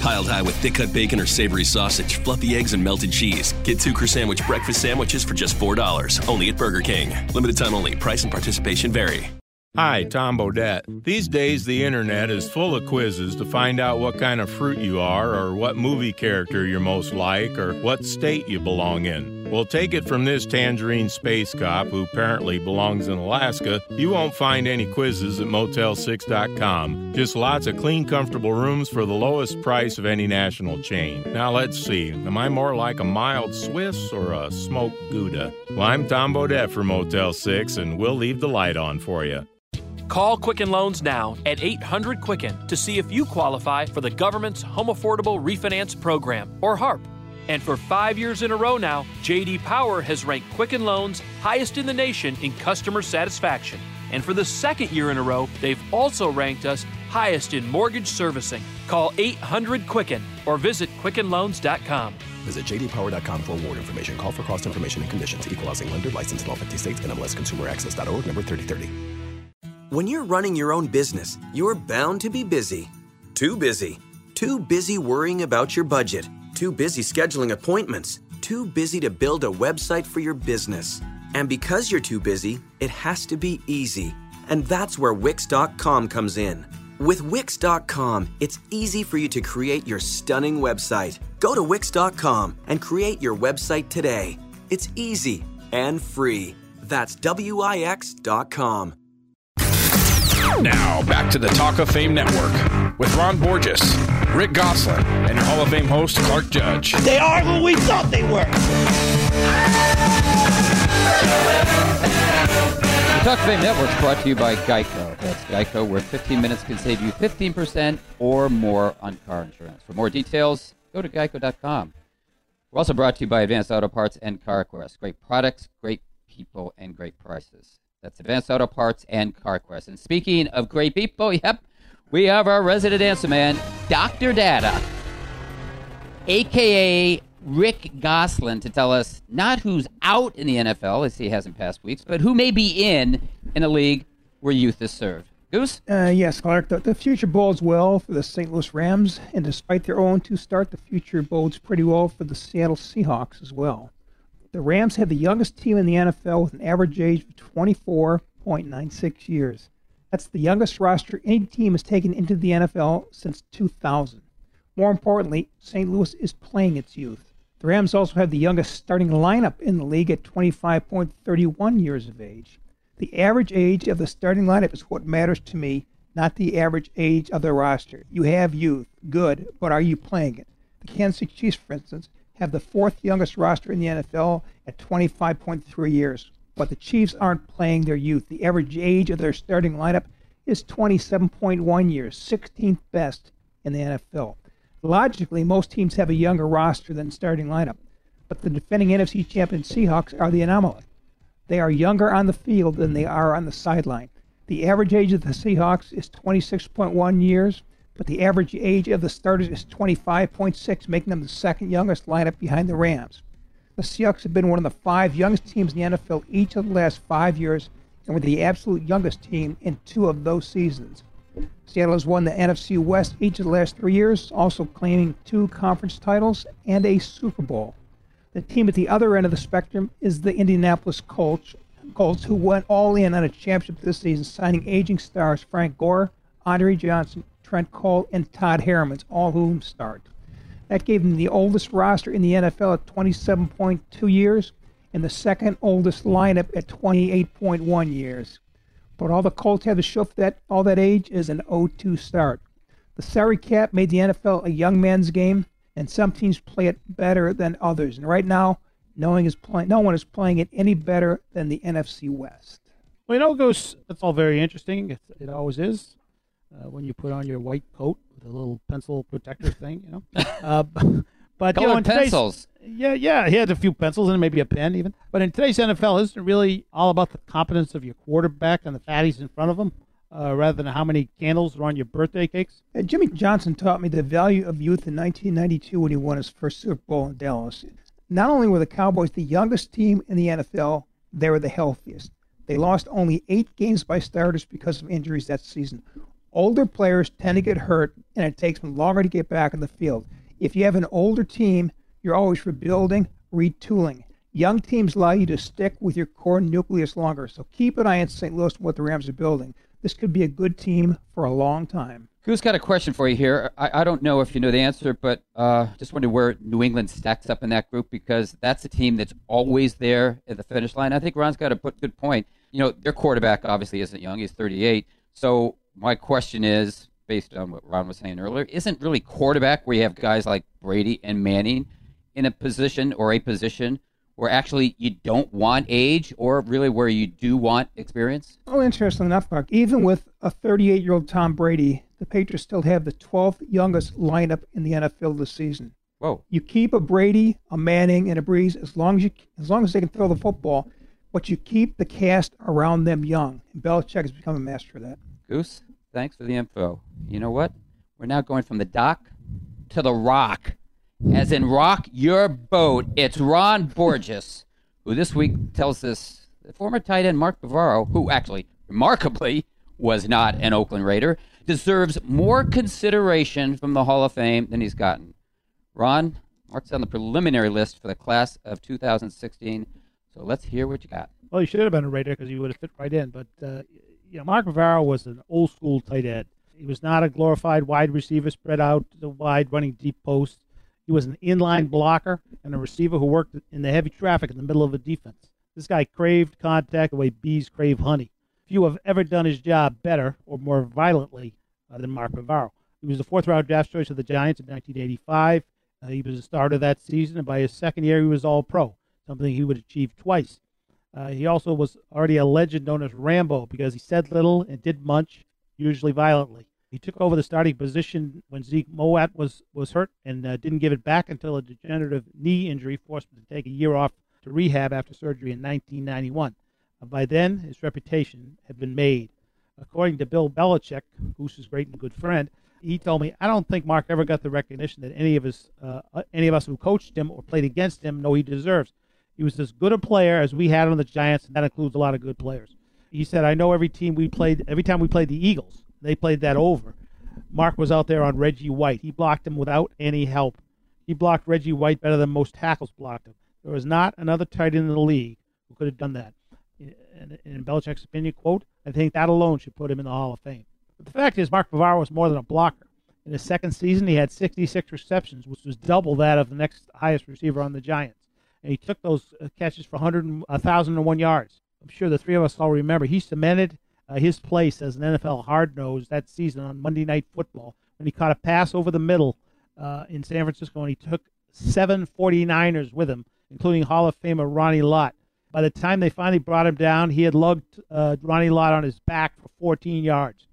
Piled high with thick cut bacon or savory sausage, fluffy eggs, and melted cheese. Get two croissant sandwich breakfast sandwiches for just $4. Only at Burger King. Limited time only. Price and participation vary. Hi, Tom Bodett. These days, the internet is full of quizzes to find out what kind of fruit you are, or what movie character you're most like, or what state you belong in. Well, take it from this tangerine space cop who apparently belongs in Alaska. You won't find any quizzes at Motel6.com. Just lots of clean, comfortable rooms for the lowest price of any national chain. Now, let's see. Am I more like a mild Swiss or a smoked Gouda? Well, I'm Tom Bodett for Motel 6, and we'll leave the light on for you. Call Quicken Loans now at 800 Quicken to see if you qualify for the government's Home Affordable Refinance Program, or HARP. And for five years in a row now, JD Power has ranked Quicken Loans highest in the nation in customer satisfaction. And for the second year in a row, they've also ranked us highest in mortgage servicing. Call 800 Quicken or visit QuickenLoans.com. Visit jdpower.com for award information. Call for cost information and conditions. Equalizing lender licensed in all 50 states. NMLS ConsumerAccess.org number 3030. When you're running your own business, you're bound to be busy. Too busy. Too busy worrying about your budget. Too busy scheduling appointments. Too busy to build a website for your business. And because you're too busy, it has to be easy. And that's where Wix.com comes in. With Wix.com, it's easy for you to create your stunning website. Go to Wix.com and create your website today. It's easy and free. That's W-I-X.com. Now, back to the Talk of Fame Network with Ron Borges, Rick Gosselin, and your Hall of Fame host, Clark Judge. They are who we thought they were. The Talk of Fame Network is brought to you by Geico. That's Geico, where 15 minutes can save you 15% or more on car insurance. For more details, go to geico.com. We're also brought to you by Advanced Auto Parts and CarQuest. Great products, great people, and great prices. That's Advanced Auto Parts and CarQuest. And speaking of great people, yep, we have our resident answer man, Dr. Data, aka Rick Gosselin, to tell us not who's out in the NFL, as he has in past weeks, but who may be in in a league where youth is served. Goose? Uh, yes, Clark. The, the future bodes well for the St. Louis Rams, and despite their 0 2 start, the future bodes pretty well for the Seattle Seahawks as well. The Rams have the youngest team in the NFL with an average age of 24.96 years. That's the youngest roster any team has taken into the NFL since 2000. More importantly, St. Louis is playing its youth. The Rams also have the youngest starting lineup in the league at 25.31 years of age. The average age of the starting lineup is what matters to me, not the average age of the roster. You have youth, good, but are you playing it? The Kansas City Chiefs, for instance, have the fourth youngest roster in the NFL at 25.3 years, but the Chiefs aren't playing their youth. The average age of their starting lineup is 27.1 years, 16th best in the NFL. Logically, most teams have a younger roster than starting lineup, but the defending NFC champion Seahawks are the anomaly. They are younger on the field than they are on the sideline. The average age of the Seahawks is 26.1 years, but the average age of the starters is 25.6, making them the second youngest lineup behind the Rams. The Seahawks have been one of the five youngest teams in the NFL each of the last five years, and were the absolute youngest team in two of those seasons. Seattle has won the NFC West each of the last three years, also claiming two conference titles and a Super Bowl. The team at the other end of the spectrum is the Indianapolis Colts, Colts who went all in on a championship this season, signing aging stars Frank Gore, Andre Johnson, Trent Cole, and Todd Herremans, all whom start. That gave them the oldest roster in the NFL at 27.2 years and the second oldest lineup at 28.1 years. But all the Colts have to show for that all that age is an 0-2 start. The salary cap made the NFL a young man's game, and some teams play it better than others. And right now, knowing is play, no one is playing it any better than the NFC West. Well, you know, goes. That's all very interesting. It, it always is. Uh, when you put on your white coat with a little pencil protector thing, you know. [LAUGHS] Uh, but you know, in pencils. Yeah, yeah, he had a few pencils and maybe a pen even. But in today's NFL, isn't it really all about the competence of your quarterback and the fatties in front of him, uh, rather than how many candles are on your birthday cakes? Uh, Jimmy Johnson taught me the value of youth in 1992 when he won his first Super Bowl in Dallas. Not only were the Cowboys the youngest team in the NFL, they were the healthiest. They lost only eight games by starters because of injuries that season. Older players tend to get hurt, and it takes them longer to get back in the field. If you have an older team, you're always rebuilding, retooling. Young teams allow you to stick with your core nucleus longer, so keep an eye on St. Louis and what the Rams are building. This could be a good team for a long time. Who's got a question for you here? I, I don't know if you know the answer, but uh, just wonder where New England stacks up in that group because that's a team that's always there at the finish line. I think Ron's got a good point. You know, their quarterback obviously isn't young; he's 38. So my question is, based on what Ron was saying earlier, isn't really quarterback where you have guys like Brady and Manning in a position or a position where actually you don't want age, or really where you do want experience? Oh, interesting enough, Mark. Even with a 38 year old Tom Brady, the Patriots still have the 12th youngest lineup in the NFL this season. Whoa. You keep a Brady, a Manning, and a Brees as long as you as long as they can throw the football, but you keep the cast around them young. And Belichick has become a master of that. Goose, thanks for the info. You know what? We're now going from the dock to the rock. As in rock your boat. It's Ron Borges, [LAUGHS] who this week tells us the former tight end Mark Bavaro, who actually remarkably was not an Oakland Raider, deserves more consideration from the Hall of Fame than he's gotten. Ron, Mark's on the preliminary list for the class of 2016. So let's hear what you got. Well, you should have been a Raider because you would have fit right in. But uh, you know, Mark Bavaro was an old school tight end. He was not a glorified wide receiver spread out the wide running deep post. He was an inline blocker and a receiver who worked in the heavy traffic in the middle of a defense. This guy craved contact the way bees crave honey. Few have ever done his job better or more violently uh, than Mark Bavaro. He was the fourth round draft choice of the Giants in 1985. Uh, he was a starter that season, and by his second year, he was all pro, something he would achieve twice. Uh, he also was already a legend known as Rambo because he said little and did much, usually violently. He took over the starting position when Zeke Mowatt was, was hurt and uh, didn't give it back until a degenerative knee injury forced him to take a year off to rehab after surgery in 1991. Uh, by then, his reputation had been made. According to Bill Belichick, Goose's great and good friend, he told me, I don't think Mark ever got the recognition that any of us, uh, any of us who coached him or played against him know he deserves. He was as good a player as we had on the Giants, and that includes a lot of good players. He said, I know every team we played, every time we played the Eagles, they played that over. Mark was out there on Reggie White. He blocked him without any help. He blocked Reggie White better than most tackles blocked him. There was not another tight end in the league who could have done that. In, in Belichick's opinion, quote, I think that alone should put him in the Hall of Fame. But the fact is, Mark Bavaro was more than a blocker. In his second season, he had 66 receptions, which was double that of the next highest receiver on the Giants. And he took those uh, catches for 100, 1,001 yards. I'm sure the three of us all remember. He cemented uh, his place as an NFL hard nose that season on Monday Night Football when he caught a pass over the middle uh, in San Francisco and he took seven 49ers with him, including Hall of Famer Ronnie Lott. By the time they finally brought him down, he had lugged uh, Ronnie Lott on his back for 14 yards.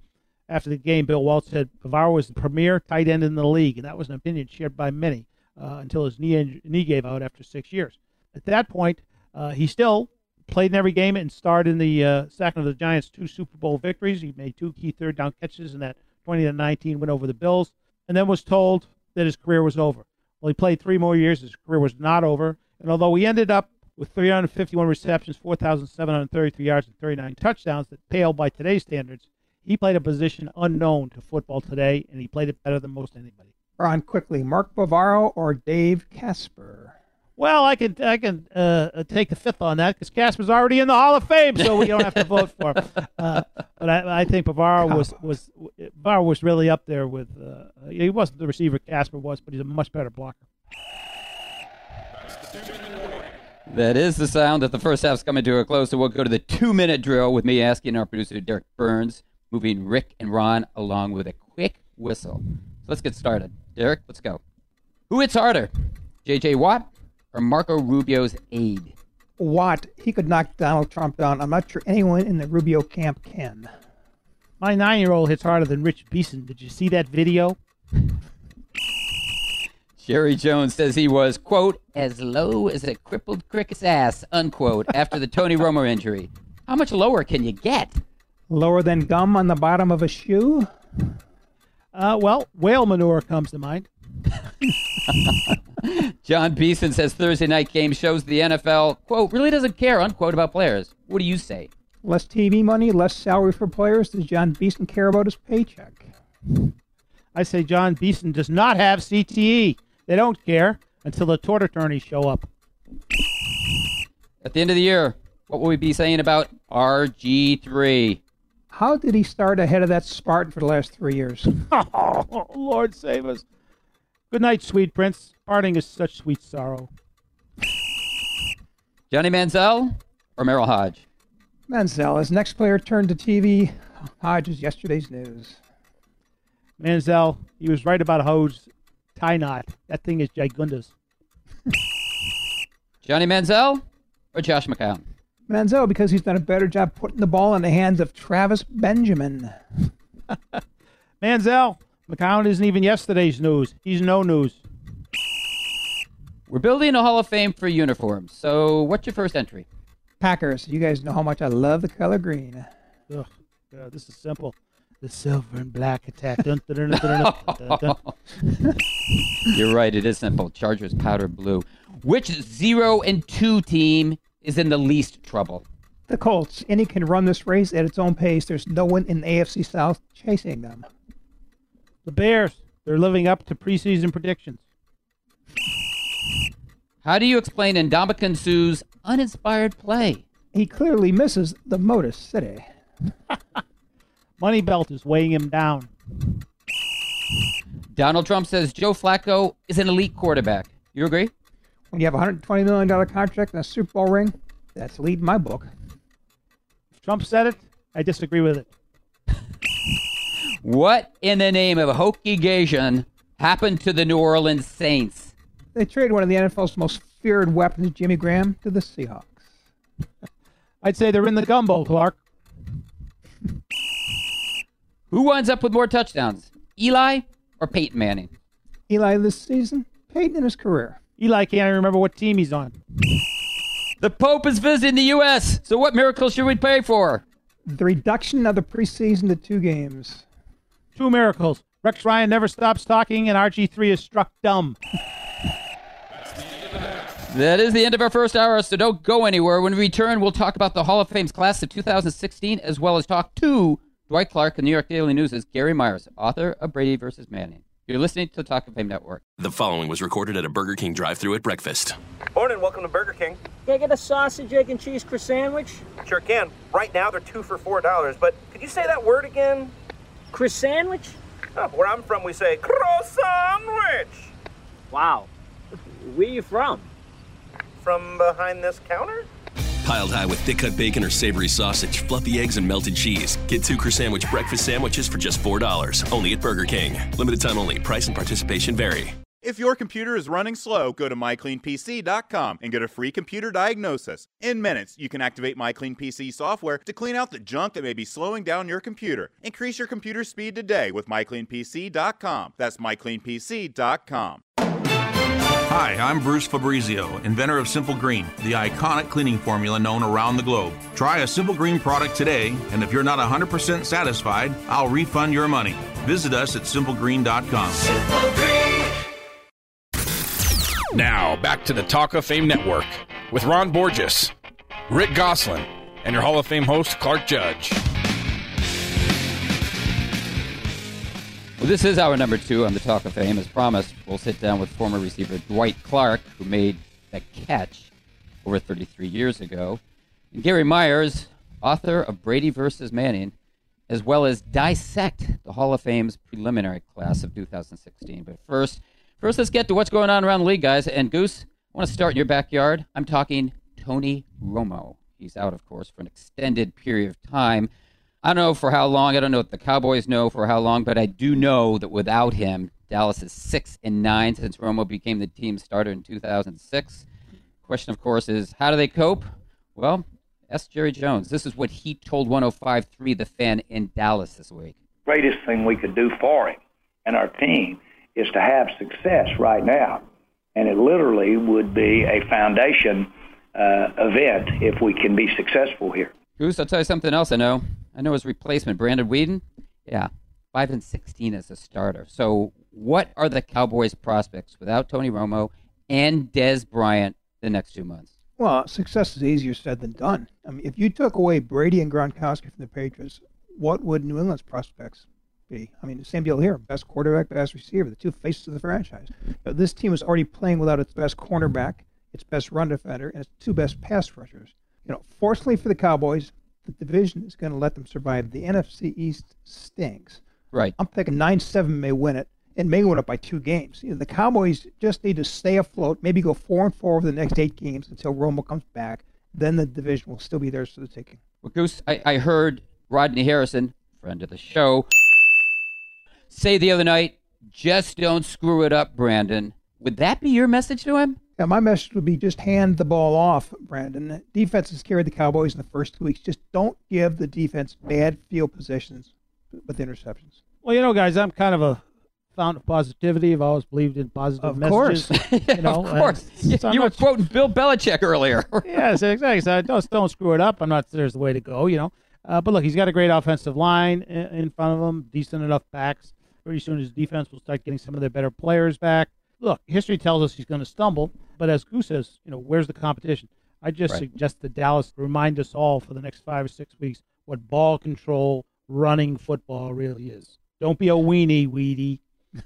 After the game, Bill Walsh said Bavaro was the premier tight end in the league, and that was an opinion shared by many uh, until his knee, knee gave out after six years. At that point, uh, he still played in every game and starred in the uh, second of the Giants' two Super Bowl victories. He made two key third down catches in that 20 to 19 win over the Bills, and then was told that his career was over. Well, he played three more years. His career was not over, and although he ended up with 351 receptions, 4,733 yards, and 39 touchdowns that pale by today's standards, he played a position unknown to football today, and he played it better than most anybody. Ron, quickly, Mark Bavaro or Dave Casper? Well, I can I can uh, take the fifth on that because Casper's already in the Hall of Fame, so we don't have to [LAUGHS] vote for him. Uh, but I, I think Bavaro was was Bavaro was really up there with. Uh, he wasn't the receiver Casper was, but he's a much better blocker. That is the sound that the first half's coming to a close. So we'll go to the two-minute drill with me asking our producer Derek Burns, moving Rick and Ron along with a quick whistle. So let's get started. Derek, let's go. Who hits harder, J.J. Watt or Marco Rubio's aide? Watt, he could knock Donald Trump down. I'm not sure anyone in the Rubio camp can. My nine-year-old hits harder than Rich Beeson. Did you see that video? Jerry Jones says he was, quote, as low as a crippled cricket's ass, unquote, after the Tony Romo injury. How much lower can you get? Lower than gum on the bottom of a shoe? Uh, well, whale manure comes to mind. [LAUGHS] Jon Beason says Thursday night game shows the NFL, quote, really doesn't care, unquote, about players. What do you say? Less TV money, less salary for players. Does Jon Beason care about his paycheck? I say Jon Beason does not have CTE. They don't care until the tort attorneys show up. At the end of the year, what will we be saying about RG3? How did he start ahead of that Spartan for the last three years? [LAUGHS] oh, Lord save us. Good night, sweet prince. Parting is such sweet sorrow. Johnny Manziel or Merril Hoge? Manziel. His next player turned to TV. Hoge is yesterday's news. Manziel, he was right about Hoge tie knot. That thing is gigundas. Johnny Manziel or Josh McCown? Manziel, because he's done a better job putting the ball in the hands of Travis Benjamin. [LAUGHS] Manziel, McCown isn't even yesterday's news. He's no news. We're building a Hall of Fame for uniforms. So, what's your first entry? Packers. You guys know how much I love the color green. Ugh, God, this is simple. The silver and black attack. Dun, dun, dun, [LAUGHS] You're right. It is simple. Chargers powder blue. Which zero and two team is in the least trouble? The Colts. Any can run this race at its own pace. There's no one in the AFC South chasing them. The Bears. They're living up to preseason predictions. How do you explain Ndamukong Suh's uninspired play? He clearly misses the Motor City. [LAUGHS] Money Belt is weighing him down. Donald Trump says Joe Flacco is an elite quarterback. You agree? When you have a $120 million contract and a Super Bowl ring, that's lead in my book. If Trump said it, I disagree with it. What in the name of Hokie happened to the New Orleans Saints? They traded one of the NFL's most feared weapons, Jimmy Graham, to the Seahawks. I'd say they're in the gumbo, Clark. [LAUGHS] Who winds up with more touchdowns, Eli or Peyton Manning? Eli this season, Peyton in his career. Eli can't even remember what team he's on. The Pope is visiting the U.S., so what miracle should we pray for? The reduction of the preseason to two games. Two miracles. Rex Ryan never stops talking, and RG3 is struck dumb. That is the end of our first hour, so don't go anywhere. When we return, we'll talk about the Hall of Fame's class of 2016, as well as talk to Dwight Clark and New York Daily News' Gary Myers, author of Brady versus Manning. You're listening to the Talk of Fame Network. The following was recorded at a Burger King drive-thru at breakfast. Morning, welcome to Burger King. Can I get a sausage, egg, and cheese croissant sandwich? Sure can. Right now they're two for four dollars, but could you say that word again? Croissant sandwich? Oh, where I'm from, we say croissant. sandwich. Wow. Where you from? From behind this counter? Piled high with thick cut bacon or savory sausage, fluffy eggs, and melted cheese. Get two Croissant breakfast sandwiches for just $4. Only at Burger King. Limited time only. Price and participation vary. If your computer is running slow, go to mycleanpc.com and get a free computer diagnosis. In minutes, you can activate MyCleanPC software to clean out the junk that may be slowing down your computer. Increase your computer speed today with mycleanpc.com. That's mycleanpc.com. Hi, I'm Bruce Fabrizio, inventor of Simple Green, the iconic cleaning formula known around the globe. Try a Simple Green product today, and if you're not 100% satisfied, I'll refund your money. Visit us at simplegreen.com. Simple Green. Now, back to the Talk of Fame Network with Ron Borges, Rick Gosselin, and your Hall of Fame host, Clark Judge. This is our number two on the Talk of Fame. As promised, we'll sit down with former receiver Dwight Clark, who made that catch over 33 years ago, and Gary Myers, author of Brady versus Manning, as well as dissect the Hall of Fame's preliminary class of 2016. But first, first let's get to what's going on around the league, guys. And Goose, I want to start in your backyard. I'm talking Tony Romo. He's out, of course, for an extended period of time. I don't know for how long. I don't know if the Cowboys know for how long, but I do know that without him, Dallas is six and nine since Romo became the team starter in 2006. Question, of course, is how do they cope? Well, ask Jerry Jones. This is what he told 105.3 The Fan in Dallas this week. Greatest thing we could do for him and our team is to have success right now, and it literally would be a foundation uh, event if we can be successful here. Goose, I'll tell you something else I know. I know his replacement, Brandon Weeden. Yeah, five and sixteen as a starter. So, what are the Cowboys' prospects without Tony Romo and Dez Bryant the next two months? Well, success is easier said than done. I mean, if you took away Brady and Gronkowski from the Patriots, what would New England's prospects be? I mean, the same deal here: best quarterback, best receiver, the two faces of the franchise. But this team is already playing without its best cornerback, its best run defender, and its two best pass rushers. You know, fortunately for the Cowboys, the division is going to let them survive. The NFC East stinks. Right. I'm thinking nine seven may win it, and may win it by two games. You know, the Cowboys just need to stay afloat, maybe go four and four over the next eight games until Romo comes back. Then the division will still be theirs for the taking. Well, Goose, I, I heard Rodney Harrison, friend of the show, say the other night, just don't screw it up, Brandon. Would that be your message to him? Yeah, my message would be just hand the ball off, Brandon. Defense has carried the Cowboys in the first two weeks. Just don't give the defense bad field positions with interceptions. Well, you know, guys, I'm kind of a fount of positivity. I've always believed in positive of messages. Course. [LAUGHS] you know, of course. You, so you were quoting Bill Belichick earlier. [LAUGHS] yes, exactly. So don't, don't screw it up. I'm not there's the way to go, you know. Uh, but look, he's got a great offensive line in, in front of him, decent enough backs. Pretty soon his defense will start getting some of their better players back. Look, history tells us he's going to stumble, but as Goose says, you know, where's the competition? I just Right. suggest that Dallas remind us all for the next five or six weeks what ball control, running football really is. Don't be a weenie, weedy. [LAUGHS]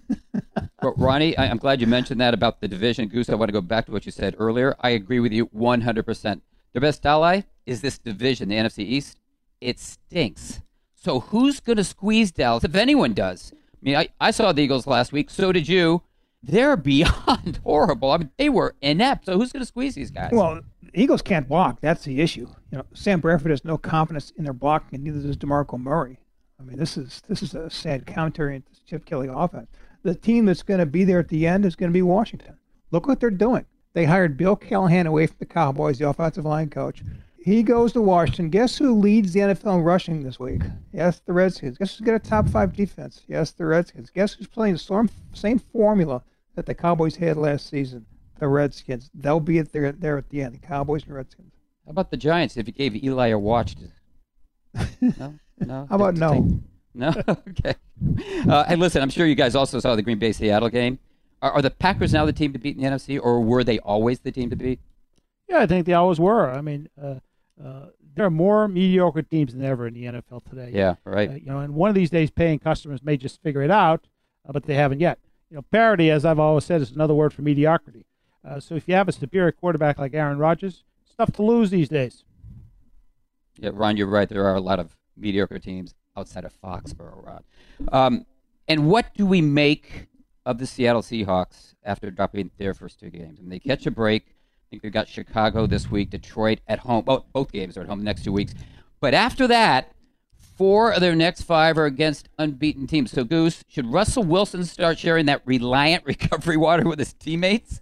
But Ronnie, I, I'm glad you mentioned that about the division. Goose, I want to go back to what you said earlier. I agree with you 100%. Their best ally is this division, the NFC East. It stinks. So who's going to squeeze Dallas if anyone does? I mean, I, I saw the Eagles last week. So did you. They're beyond [LAUGHS] horrible. I mean, they were inept. So who's going to squeeze these guys? Well, the Eagles can't block. That's the issue. You know, Sam Bradford has no confidence in their blocking, and neither does Demarco Murray. I mean, this is this is a sad commentary into Chip Kelly offense. The team that's going to be there at the end is going to be Washington. Look what they're doing. They hired Bill Callahan away from the Cowboys, the offensive line coach. He goes to Washington. Guess who leads the NFL in rushing this week? Yes, the Redskins. Guess who's got a top five defense? Yes, the Redskins. Guess who's playing the same formula that the Cowboys had last season? The Redskins. They'll be at there, there at the end. The Cowboys and Redskins. How about the Giants if you gave Eli a watch? To... No? No? [LAUGHS] How about no? No? [LAUGHS] okay. Uh, and listen, I'm sure you guys also saw the Green Bay Seattle game. Are, are the Packers now the team to beat in the NFC, or were they always the team to beat? Yeah, I think they always were. I mean, uh, uh, there are more mediocre teams than ever in the NFL today. Yeah, right. Uh, you know, and one of these days, paying customers may just figure it out, uh, but they haven't yet. You know, parity, as I've always said, is another word for mediocrity. Uh, so if you have a superior quarterback like Aaron Rodgers, tough to lose these days. Yeah, Ron, you're right. There are a lot of mediocre teams outside of Foxborough, Ron. Um, and what do we make of the Seattle Seahawks after dropping their first two games? And they catch a break. I think they've got Chicago this week, Detroit at home. Both, both games are at home next two weeks. But after that, four of their next five are against unbeaten teams. So, Goose, should Russell Wilson start sharing that reliant [LAUGHS] recovery water with his teammates?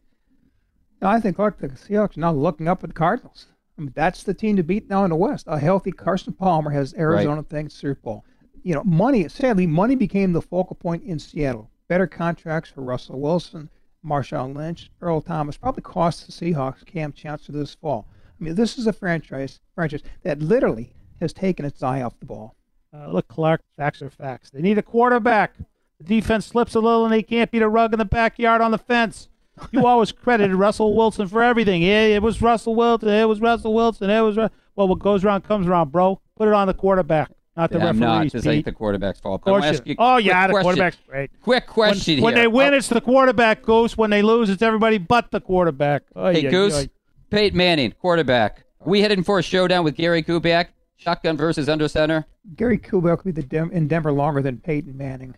No, I think Clark, the Seahawks are now looking up at the Cardinals. I mean, that's the team to beat now in the West. A healthy Carson Palmer has Arizona thanks to Super Bowl. You know, money, sadly, money became the focal point in Seattle. Better contracts for Russell Wilson, Marshawn Lynch, Earl Thomas probably cost the Seahawks Kam Chancellor this fall. I mean, this is a franchise franchise that literally has taken its eye off the ball. Uh, look, Clark, facts are facts. They need a quarterback. The defense slips a little, and they can't beat a rug in the backyard on the fence. You always credited Russell Wilson for everything. Yeah, it was Russell Wilson. It was Russell Wilson. It was Ru- well, what goes around comes around, bro. Put it on the quarterback, not the Yeah, not. referees. Just Pete. the quarterback's fault. Of But I course wanna you- ask you oh yeah, the question. quarterback's great. Quick question when, when they win, Oh, it's the quarterback. Goose. When they lose, it's everybody but the quarterback. Oh, Hey, yeah, Goose, yeah. Peyton Manning, quarterback. Are we heading for a showdown with Gary Kubiak? Shotgun versus under center? Gary Kubiak will be the Dem- in Denver longer than Peyton Manning.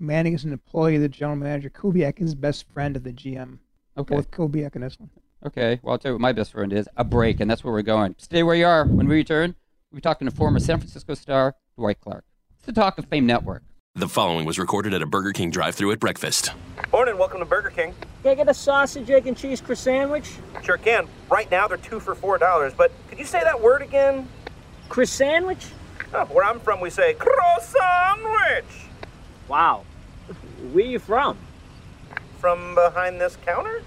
Manning is an employee of the general manager. Kubiak is best friend of the GM. Okay. Both Kubiak and this one. Okay, well, I'll tell you what my best friend is a break, and that's where we're going. Stay where you are. When we return, we'll be talking to former San Francisco star Dwight Clark. It's the Talk of Fame Network. The following was recorded at a Burger King drive through at breakfast. Morning, welcome to Burger King. Can I get a sausage, egg, and cheese croissant sandwich? Sure can. Right now they're two for four dollars, but could you say that word again? Croissant sandwich? Oh, where I'm from, we say croissant Wow. Where you from? From behind this counter?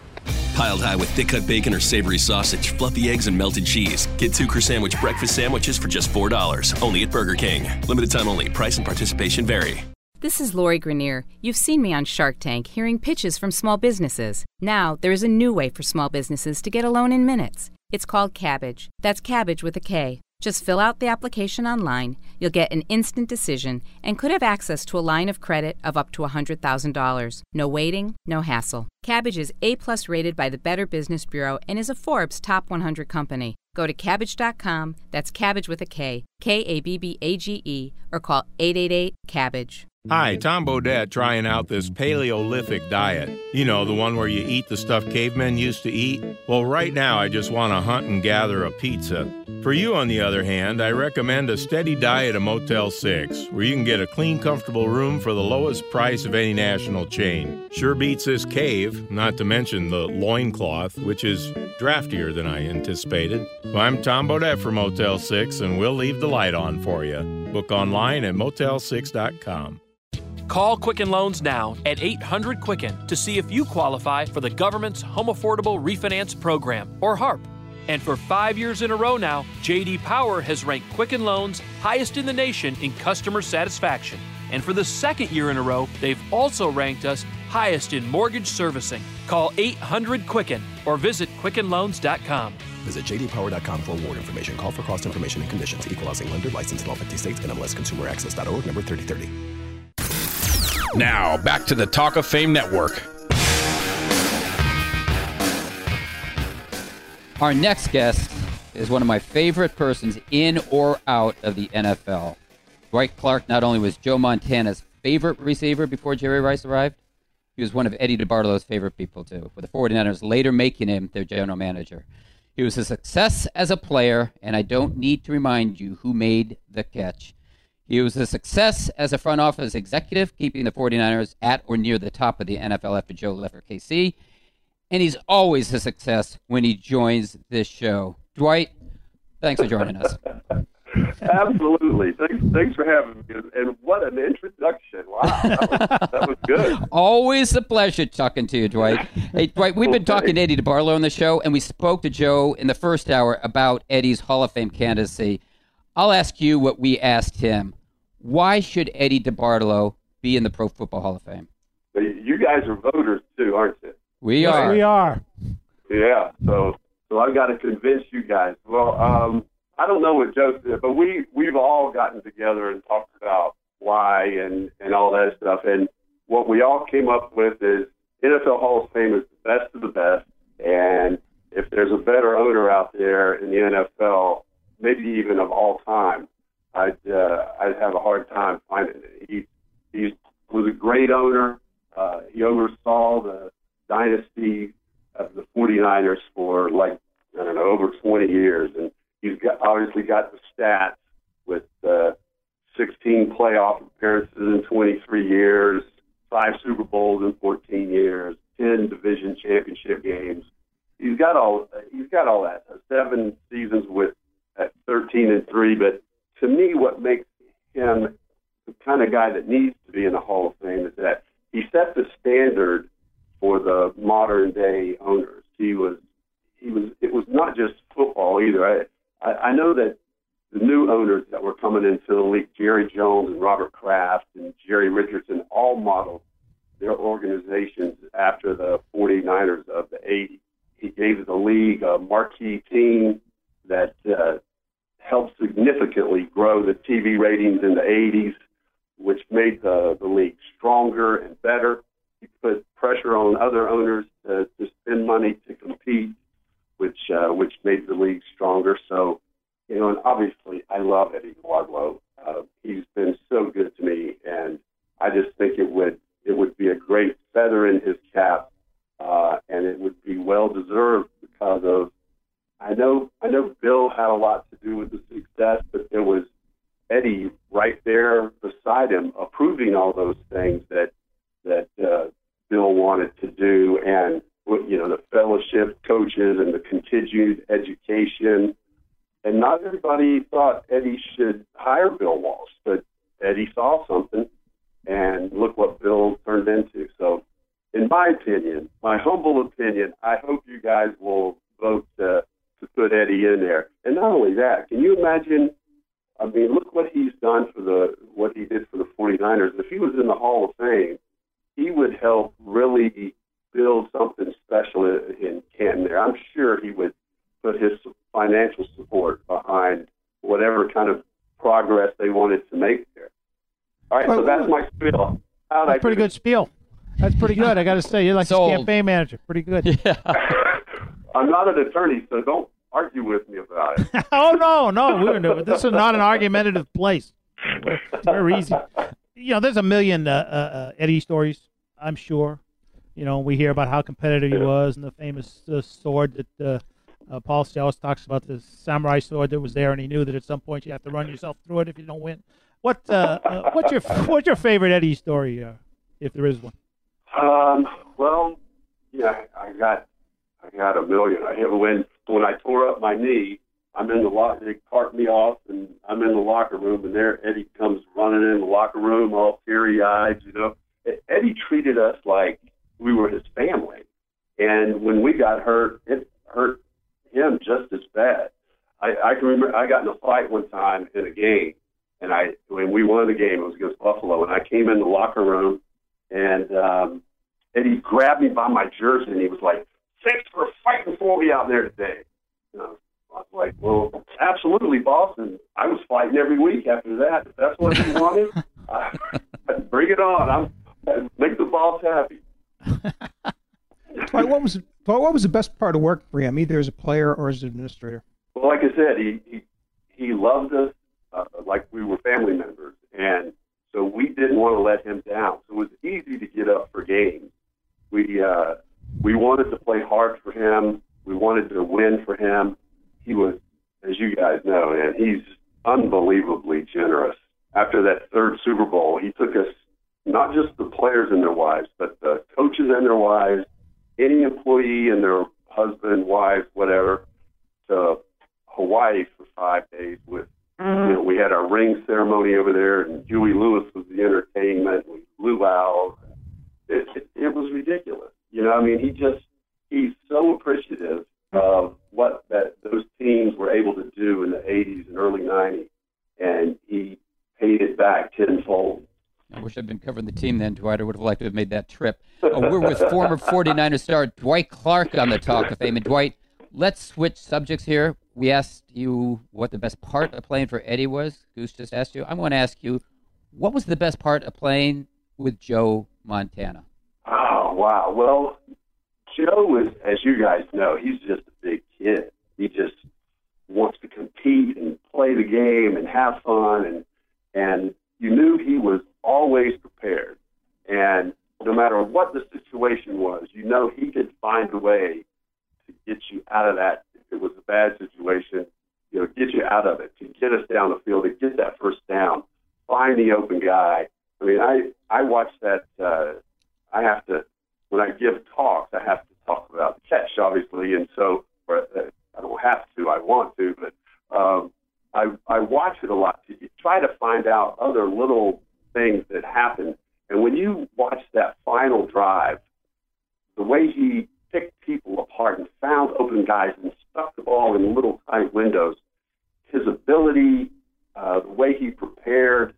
Piled high with thick cut bacon or savory sausage, fluffy eggs, and melted cheese. Get two Sandwich breakfast sandwiches for just $4. Only at Burger King. Limited time only. Price and participation vary. This is Lori Greiner. You've seen me on Shark Tank hearing pitches from small businesses. Now, there is a new way for small businesses to get a loan in minutes. It's called Kabbage. That's cabbage with a K. Just fill out the application online. You'll get an instant decision and could have access to a line of credit of up to $100,000. No waiting, no hassle. Kabbage is A plus rated by the Better Business Bureau and is a Forbes Top 100 company. Go to kabbage.com, that's cabbage with a K, K A B B A G E, or call 888 Kabbage. Hi, Tom Bodett trying out this Paleolithic diet. You know, the one where you eat the stuff cavemen used to eat? Well, right now I just want to hunt and gather a pizza. For you, on the other hand, I recommend a steady diet of Motel 6, where you can get a clean, comfortable room for the lowest price of any national chain. Sure beats this cave, not to mention the loincloth, which is draftier than I anticipated. Well, I'm Tom Bodett for Motel 6, and we'll leave the light on for you. Book online at motel6.com. Call Quicken Loans now at 800 Quicken to see if you qualify for the government's Home Affordable Refinance Program, or HARP. And for five years in a row now, JD Power has ranked Quicken Loans highest in the nation in customer satisfaction. And for the second year in a row, they've also ranked us highest in mortgage servicing. Call 800 Quicken or visit QuickenLoans.com. Visit jdpower.com for award information. Call for cost information and conditions. Equalizing lender licensed in all 50 states. and NMLSConsumerAccess.org number 3030. Now, back to the Talk of Fame Network. Our next guest is one of my favorite persons in or out of the NFL. Dwight Clark not only was Joe Montana's favorite receiver before Jerry Rice arrived, he was one of Eddie DeBartolo's favorite people too, with the 49ers later making him their general manager. He was a success as a player, and I don't need to remind you who made the catch. He was a success as a front office executive, keeping the 49ers at or near the top of the NFL after Joe left for KC. And he's always a success when he joins this show. Dwight, thanks for joining us. [LAUGHS] Absolutely. Thanks, thanks for having me. And what an introduction. Wow. That was, that was good. [LAUGHS] Always a pleasure talking to you, Dwight. Hey, Dwight, we've been talking to Eddie DeBartolo on the show, and we spoke to Joe in the first hour about Eddie's Hall of Fame candidacy. I'll ask you what we asked him. Why should Eddie DeBartolo be in the Pro Football Hall of Fame? You guys are voters too, aren't you? We Yes, are. we are. Yeah. So so I've got to convince you guys. Well, um, I don't know what Joe said, but we we've all gotten together and talked about why and and all that stuff. And what we all came up with is NFL Hall of Fame is the best of the best. And if there's a better owner out there in the NFL, maybe even of all time, I'd uh, I'd have a hard time finding it. He he was a great owner. Uh, he oversaw the dynasty of the 49ers for like I don't know over 20 years, and he's got obviously got the stats with uh, 16 playoff appearances in 23 years, five Super Bowls in 14 years, 10 division championship games. He's got all he's got all that. Seven seasons with at 13 and three, but to me, what makes him the kind of guy that needs to be in the Hall of Fame is that he set the standard for the modern day owners. He was he was it was not just football either. I I, I know that the new owners that were coming into the league, Jerry Jones and Robert Kraft and Jerry Richardson, all modeled their organizations after the 49ers of the 80s. He gave the league a marquee team that uh, helped significantly grow the TV ratings in the 80s, which made the, the league stronger and better. He put pressure on other owners to, to spend money to compete, which uh, which made the league stronger. So, you know, and obviously, I love Eddie Wardlow. Uh, he's been so good to me, and I just think it would it would be a great feather in his cap, uh, and it would be well deserved because of. I know I know Bill had a lot to do with the success, but it was Eddie right there beside him, approving all those things that that uh, Bill wanted to do, and you know the fellowship coaches and the continued education. And not everybody thought Eddie should hire Bill Walsh, but Eddie saw something, and look what Bill turned into. So, in my opinion, my humble opinion, I hope you guys will vote uh, to put Eddie in there. And not only that, can you imagine? I mean, look what he's done for the what he did for the 49ers. If he was in the Hall of Fame, he would help really build something special in, in Canton there. I'm sure he would put his financial support behind whatever kind of progress they wanted to make there. All right, so that's my spiel. How'd I That's pretty do? good spiel. That's pretty good. I got to say, you're like Sold. a campaign manager. Pretty good. [LAUGHS] Yeah. I'm not an attorney, so don't argue with me about it. [LAUGHS] oh no, no, we're no, this is not an argumentative place. We're, we're easy. You know, there's a million uh, uh, uh, Eddie stories. I'm sure. You know, we hear about how competitive he was and the famous uh, sword that uh, uh, Paul Sells talks about, the samurai sword that was there, and he knew that at some point you have to run yourself through it if you don't win. What uh, uh, what's your what's your favorite Eddie story, uh, if there is one? Um, well, yeah, I got, I got a million. I hit when when I tore up my knee, I'm in the locker. They cart me off, and I'm in the locker room, and there Eddie comes running in the locker room, all teary eyed. You know, Eddie treated us like we were his family, and when we got hurt, it hurt him just as bad. I, I can remember I got in a fight one time in a game, and I when we won the game, it was against Buffalo, and I came in the locker room, and um, and grabbed me by my jersey and he was like, "Thanks for fighting for me out there today." You know, I was like, "Well, absolutely, boss." And I was fighting every week after that. If that's what you wanted, [LAUGHS] uh, bring it on. I'm make the boss happy. Dwight, what was Dwight, what was the best part of work for him, either as a player or as an administrator? Well, like I said, he he, he loved us uh, like we were family members, and so we didn't want to let him down. So it was easy to get up for games. We uh, we wanted to play hard for him. We wanted to win for him. He was, as you guys know, and he's unbelievably generous. After that third Super Bowl, he took us not just the players and their wives, but the coaches and their wives, any employee and their husband, wife, whatever, to Hawaii for five days with you mm-hmm. know, we had our ring ceremony over there, and Huey Lewis was the entertainment. We blew out. It, it, it was ridiculous. You know, I mean, he just he's so appreciative of what that those teams were able to do in the '80s and early '90s, and he paid it back tenfold. I wish I'd been covering the team then, Dwight. I would have liked to have made that trip. Uh, we're with former [LAUGHS] 49er star Dwight Clark on the Talk of Fame. And Dwight, let's switch subjects here. We asked you what the best part of playing for Eddie was. Goose just asked you. I'm going to ask you, what was the best part of playing with Joe Montana? Wow! Well, Joe is, as you guys know, he's just a big kid. He just wants to compete and play the game and have fun, and and you knew he was always prepared. And no matter what the situation was, you know he could find a way to get you out of that. If it was a bad situation, you know, get you out of it, to get us down the field, to get that first down, find the open guy. I mean, I I watch that. Uh, I have to when I give talks, I have to talk about the catch, obviously, and so or, uh, I don't have to. I want to, but um, I I watch it a lot to try to find out other little things that happen. And when you watch that final drive, the way he picked people apart and found open guys and stuck the ball in little tight windows, his ability, uh, the way he prepared,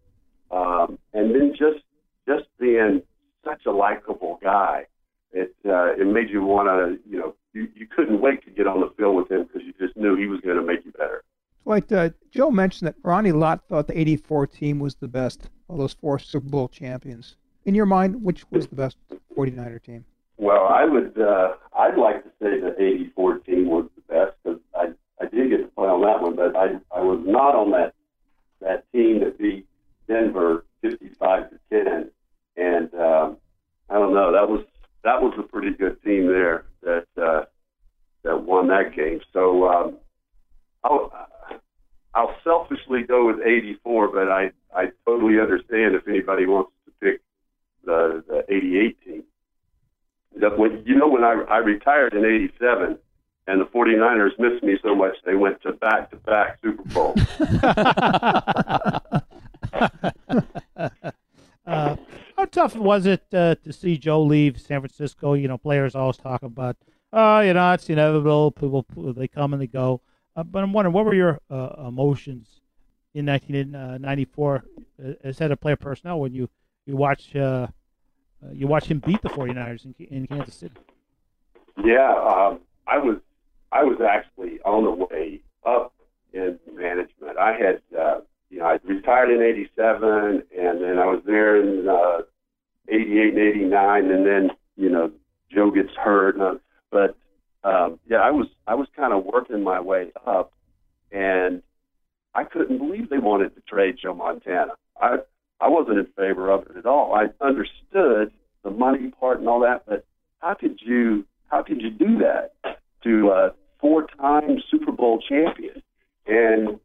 um, and then just just being such a likable guy, it uh, it made you want to, you know, you, you couldn't wait to get on the field with him because you just knew he was going to make you better. Dwight, uh, Joe mentioned that Ronnie Lott thought the 84 team was the best of those four Super Bowl champions. In your mind, which was the best 49er team? Well, I would, uh, I'd like to say the 84 team was the best because I, I did get to play on that one, but I, I was not on that, that team that beat Denver 55 to 10. And, um, I don't know, that was, that was a pretty good team there that, uh, that won that game. So, um, I'll, I'll selfishly go with 84, but I, I totally understand if anybody wants to pick the, the 88 team. That when, you know, when I, I retired in 87 and the 49ers missed me so much, they went to back to back Super Bowl. [LAUGHS] uh, how tough was it uh, to see Joe leave San Francisco? You know, players always talk about, oh, you know, it's inevitable. People, they come and they go. Uh, but I'm wondering, what were your uh, emotions in 1994 uh, as head of player personnel when you you watch uh, uh, you watch him beat the 49ers in, in Kansas City? Yeah, um, I was I was actually on the way up in management. I had uh, you know I retired in '87, and then I was there in uh, '88 and '89, and then you know Joe gets hurt, and I, but um, yeah, I was I was kind of working my way up, and I couldn't believe they wanted to trade Joe Montana. I I wasn't in favor of it at all. I understood the money part and all that, but how could you how could you do that to a four-time Super Bowl champion? And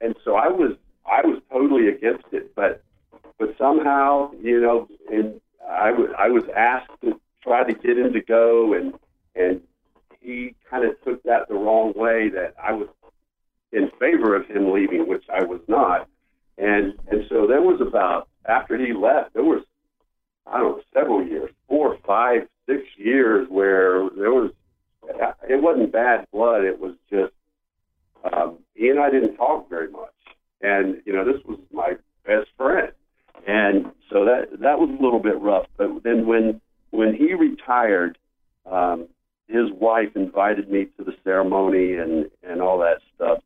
and so I was I was totally against it, but but somehow you know, and I was I was asked to try to get him to go, and and he kind of took that the wrong way that I was in favor of him leaving, which I was not. And and so there was about after he left, there was I don't know several years, four, five, six years where there was it wasn't bad blood. It was just um, he and I didn't talk very much, and you know this was my best friend, and so that that was a little bit rough. But then when when he retired, um, his wife invited me to the ceremony and and all that stuff,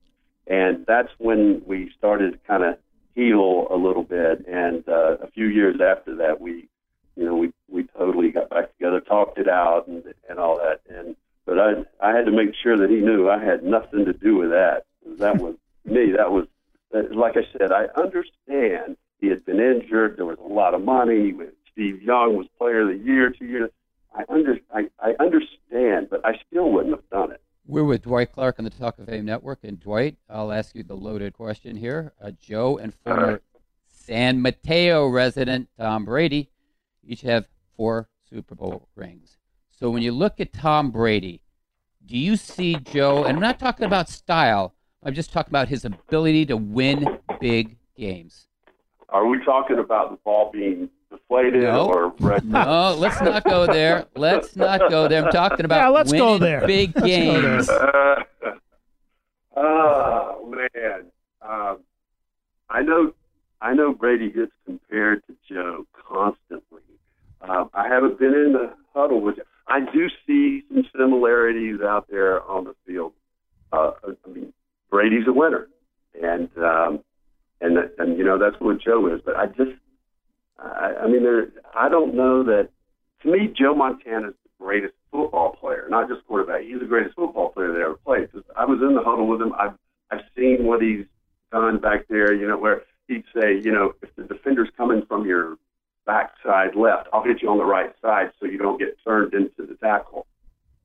and that's when we started kind of heal a little bit. And uh, a few years after that, we, you know, we we totally got back together, talked it out, and and all that. And but I I had to make sure that he knew I had nothing to do with that. That was [LAUGHS] me. That was like I said. I understand he had been injured. There was a lot of money. Steve Young was Player of the Year two years. I under I, I understand, but I still wouldn't have done it. We're with Dwight Clark on the Talk of Fame Network, and Dwight, I'll ask you the loaded question here. Uh, Joe and former San Mateo resident Tom Brady each have four Super Bowl rings. So when you look at Tom Brady, do you see Joe? And I'm not talking about style. I'm just talking about his ability to win big games. Are we talking about the ball being deflated No. or red? No, let's not go there. Let's not go there. I'm talking about Yeah, let's go there. big Let's go there. games. [LAUGHS] oh man, um, I know, I know Brady gets compared to Joe constantly. Um, I haven't been in the huddle with. I do see some similarities out there on the field. Uh, I mean, Brady's a winner, and um, and and you know that's what Joe is. But I just, I, I mean, there. I don't know that. To me, Joe Montana is the greatest football player, not just quarterback. He's the greatest football player that ever played. 'Cause I was in the huddle with him. I've I've seen what he's done back there. You know, where he'd say, you know, if the defender's coming from your backside left, I'll hit you on the right side so you don't get turned into the tackle.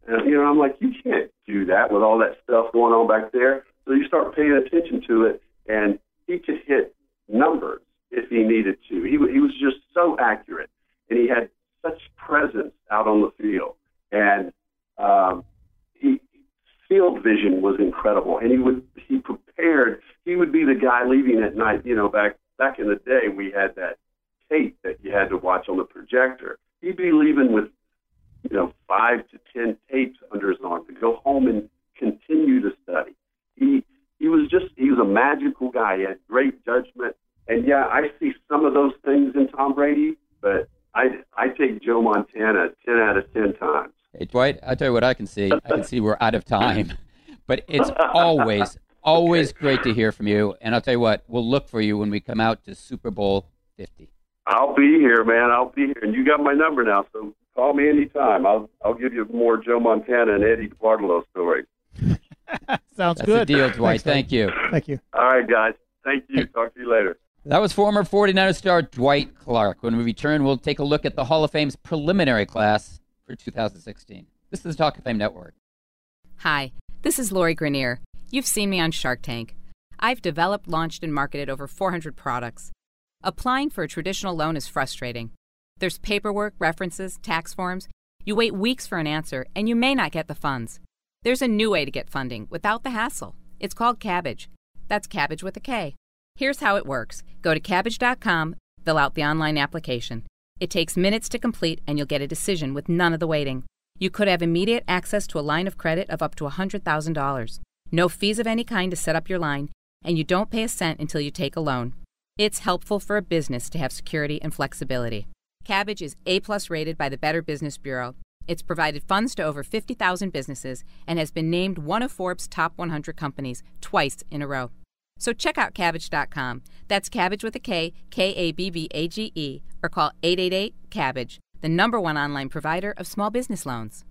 And you know, I'm like, you can't do that with all that stuff going on back there. So you start paying attention to it, and he could hit numbers if he needed to. He he was just so accurate, and he had such presence out on the field, and um, he field vision was incredible, and he would he prepared. He would be the guy leaving at night. You know, back back in the day, we had that tape that you had to watch on the projector. He'd be leaving with you know five to ten tapes under his arm to go home and continue to study. He he was just he was a magical guy. He had great judgment, and yeah, I see some of those things in Tom Brady, but I I take Joe Montana ten out of ten times. Hey, Dwight, I'll tell you what I can see. I can see we're out of time, [LAUGHS] but it's always, [LAUGHS] always great to hear from you. And I'll tell you what, we'll look for you when we come out to Super Bowl 50. I'll be here, man. I'll be here, and you got my number now, so call me anytime. I'll I'll give you more Joe Montana and Eddie DeBartolo stories. [LAUGHS] [LAUGHS] Sounds That's good. the deal, Dwight. Thank you. Thank you. All right, guys. Thank you. Talk to you later. That was former 49er star Dwight Clark. When we return, we'll take a look at the Hall of Fame's preliminary class for 2016. This is the Talk of Fame Network. Hi, this is Lori Greiner. You've seen me on Shark Tank. I've developed, launched, and marketed over 400 products. Applying for a traditional loan is frustrating. There's paperwork, references, tax forms. You wait weeks for an answer, and you may not get the funds. There's a new way to get funding without the hassle. It's called Kabbage. That's Kabbage with a K. Here's how it works go to kabbage.com, fill out the online application. It takes minutes to complete, and you'll get a decision with none of the waiting. You could have immediate access to a line of credit of up to $100,000. No fees of any kind to set up your line, and you don't pay a cent until you take a loan. It's helpful for a business to have security and flexibility. Kabbage is A plus rated by the Better Business Bureau. It's provided funds to over 50,000 businesses and has been named one of Forbes' top 100 companies twice in a row. So check out Kabbage.com. That's Kabbage with a K, K A B B A G E, or call 888 Kabbage, the number one online provider of small business loans.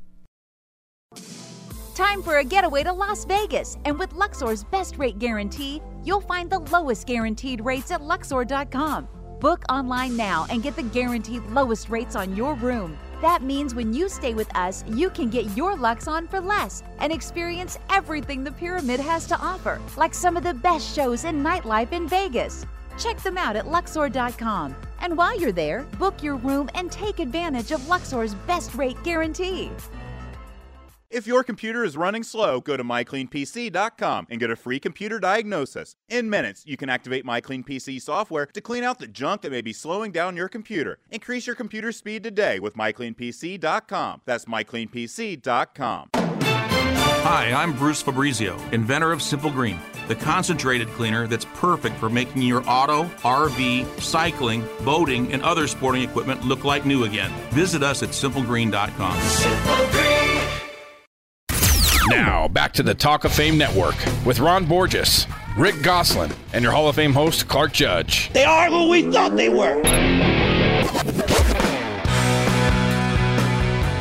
Time for a getaway to Las Vegas. And with Luxor's best rate guarantee, you'll find the lowest guaranteed rates at Luxor.com. Book online now and get the guaranteed lowest rates on your room. That means when you stay with us, you can get your Lux on for less and experience everything the Pyramid has to offer, like some of the best shows and nightlife in Vegas. Check them out at Luxor.com. And while you're there, book your room and take advantage of Luxor's best rate guarantee. If your computer is running slow, go to mycleanpc.com and get a free computer diagnosis. In minutes, you can activate MyCleanPC software to clean out the junk that may be slowing down your computer. Increase your computer speed today with mycleanpc.com. That's mycleanpc.com. Hi, I'm Bruce Fabrizio, inventor of Simple Green, the concentrated cleaner that's perfect for making your auto, RV, cycling, boating, and other sporting equipment look like new again. Visit us at simplegreen.com. Simple Green. Now, back to the Talk of Fame Network with Ron Borges, Rick Gosselin, and your Hall of Fame host, Clark Judge. They are who we thought they were.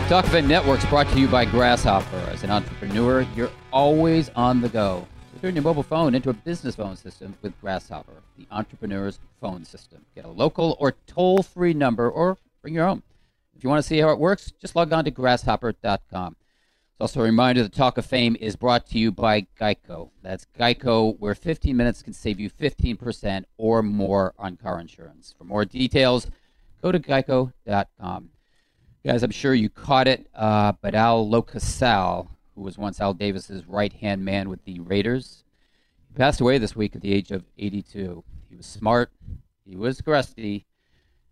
Talk of Fame Networks brought to you by Grasshopper. As an entrepreneur, you're always on the go. So turn your mobile phone into a business phone system with Grasshopper, the entrepreneur's phone system. Get a local or toll free number or bring your own. If you want to see how it works, just log on to grasshopper.com. Also a reminder the Talk of Fame is brought to you by Geico. That's Geico, where 15 minutes can save you 15% or more on car insurance. For more details, go to geico.com. Guys, I'm sure you caught it, uh, but Al LoCasale, who was once Al Davis's right hand man with the Raiders, he passed away this week at the age of 82. He was smart, he was crusty,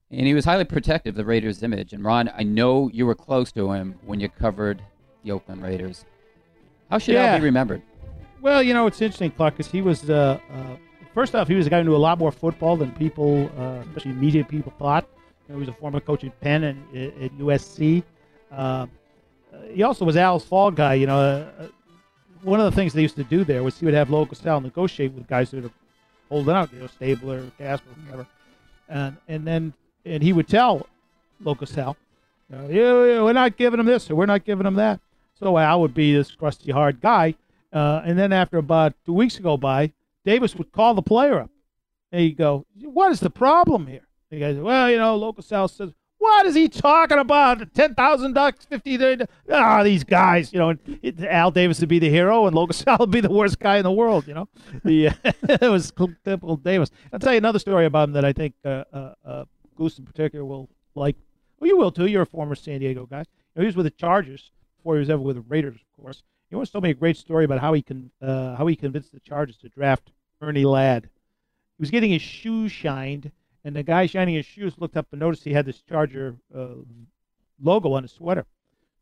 and he was highly protective of the Raiders' image. And Ron, I know you were close to him when you covered the Oakland Raiders. How should Yeah. Al be remembered? Well, you know, it's interesting, Clark, because he was, uh, uh, first off, he was a guy who knew a lot more football than people, uh, especially media people, thought. You know, he was a former coach at Penn and at, at USC. Uh, uh, he also was Al's fall guy. You know, uh, uh, one of the things they used to do there was he would have LoCasale negotiate with guys that are holding out, you know, Stabler, Casper, whatever. And, and then and he would tell LoCasale, you know, "Yeah, yeah, we're not giving him this or we're not giving him that. So I would be this crusty, hard guy. Uh, and then after about two weeks go by, Davis would call the player up. And he'd go, What is the problem here? Guy said, Well, you know, LoCasale says, What is he talking about? 10,000 ducks, 50. Ah, these guys, you know. And Al Davis would be the hero, and Local [LAUGHS] South would be the worst guy in the world, you know. The, [LAUGHS] it was typical Davis. I'll tell you another story about him that I think uh, uh, uh, Goose in particular will like. Well, you will too. You're a former San Diego guy. You know, he was with the Chargers before he was ever with the Raiders, of course. He once told me a great story about how he con- uh, how he convinced the Chargers to draft Ernie Ladd. He was getting his shoes shined, and the guy shining his shoes looked up and noticed he had this Charger uh, logo on his sweater.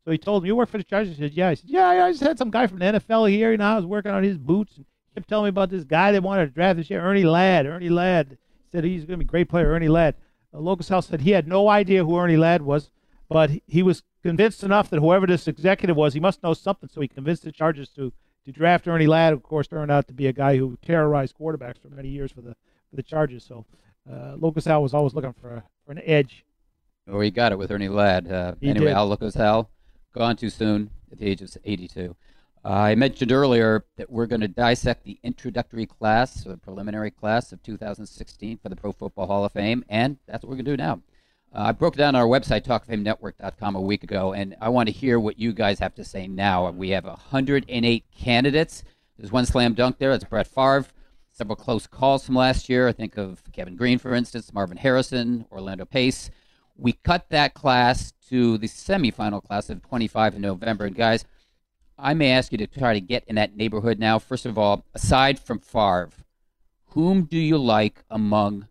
So he told him, "You work for the Chargers?" He said, "Yeah." He said, "Yeah, I just had some guy from the NFL here. You know, I was working on his boots, and he kept telling me about this guy they wanted to draft this year, Ernie Ladd. Ernie Ladd He said he's going to be a great player, Ernie Ladd." Uh, LoCasale said he had no idea who Ernie Ladd was, but he- was convinced enough that whoever this executive was, he must know something. So he convinced the Chargers to to draft Ernie Ladd. Of course, turned out to be a guy who terrorized quarterbacks for many years for the for the Chargers. So uh, House was always looking for a, for an edge. Or he got it with Ernie Ladd. Uh, anyway, did. Al LoCasale, gone too soon at the age of 82. Uh, I mentioned earlier that we're going to dissect the introductory class, or the preliminary class of 2016 for the Pro Football Hall of Fame, and that's what we're going to do now. Uh, I broke down our website, talkfamenetwork.com, a week ago, and I want to hear what you guys have to say now. We have 108 candidates. There's one slam dunk there. It's Brett Favre. Several close calls from last year. I think of Kevin Greene, for instance, Marvin Harrison, Orlando Pace. We cut that class to the semifinal class of 25 in November. And guys, I may ask you to try to get in that neighborhood now. First of all, aside from Favre, whom do you like among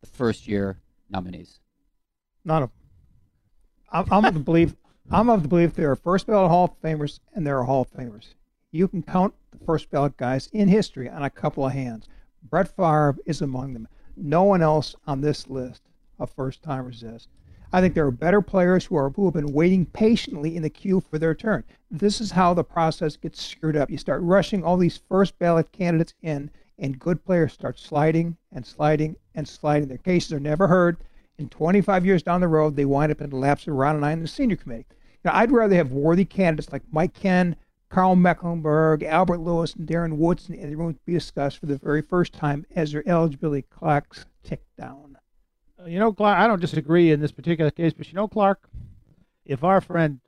the first year nominees? None of them. I'm, I'm of the belief. I'm of the belief there are first ballot Hall of Famers and there are Hall of Famers. You can count the first ballot guys in history on a couple of hands. Brett Favre is among them. No one else on this list of first timers is. I think there are better players who are who have been waiting patiently in the queue for their turn. This is how the process gets screwed up. You start rushing all these first ballot candidates in, and good players start sliding and sliding and sliding. Their cases are never heard. And 25 years down the road, they wind up in the laps of Ron and I in the senior committee. Now, I'd rather have worthy candidates like Mike Kenn, Carl Mecklenburg, Albert Lewis, and Darren Woodson in the room to be discussed for the very first time as their eligibility clocks tick down. Uh, You know, Clark, I don't disagree in this particular case, but you know, Clark, if our friend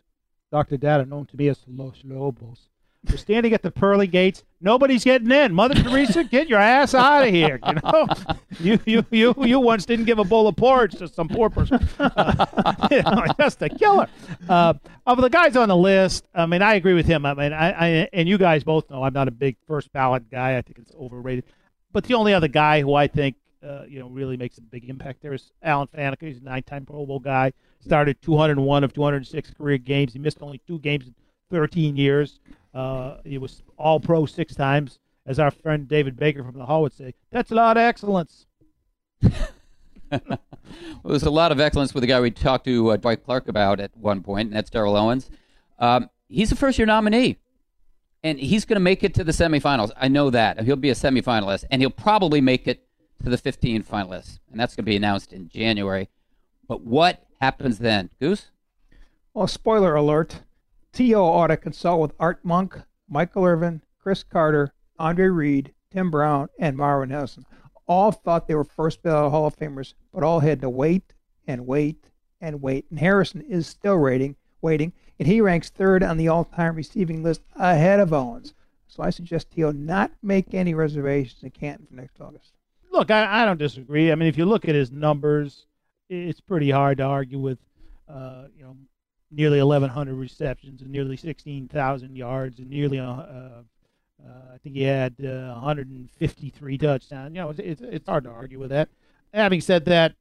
Dr. Data, known to me as Los Lobos, was standing at the pearly gates, nobody's getting in. Mother Teresa, get your ass out of here. You know, [LAUGHS] you you you you once didn't give a bowl of porridge to some poor person. [LAUGHS] Uh, [LAUGHS] you know, just a killer. Uh, of the guys on the list, I mean, I agree with him. I mean, I, I and you guys both know I'm not a big first ballot guy. I think it's overrated. But the only other guy who I think uh, you know really makes a big impact there is Alan Faneca. He's a nine-time Pro Bowl guy. Started 201 of 206 career games. He missed only two games in 13 years. Uh, he was All Pro six times, as our friend David Baker from the Hall would say. That's a lot of excellence. [LAUGHS] well, there's a lot of excellence with the guy we talked to uh, Dwight Clark about at one point, and that's Terrell Owens. Um, he's a first year nominee, and he's going to make it to the semifinals. I know that. He'll be a semifinalist, and he'll probably make it to the 15 finalists, and that's going to be announced in January. But what happens then, Goose? Well, spoiler alert. T.O. ought to consult with Art Monk, Michael Irvin, Cris Carter, Andre Reed, Tim Brown, and Marvin Harrison. All thought they were first ballot Hall of Famers, but all had to wait and wait and wait. And Harrison is still waiting, waiting, and he ranks third on the all-time receiving list ahead of Owens. So I suggest T.O. not make any reservations in Canton for next August. Look, I, I don't disagree. I mean, if you look at his numbers, it's pretty hard to argue with, uh, you know, nearly 1,100 receptions and nearly 16,000 yards and nearly, uh, uh, I think he had uh, 153 touchdowns. You know, it's, it's, it's hard to argue with that. Having said that,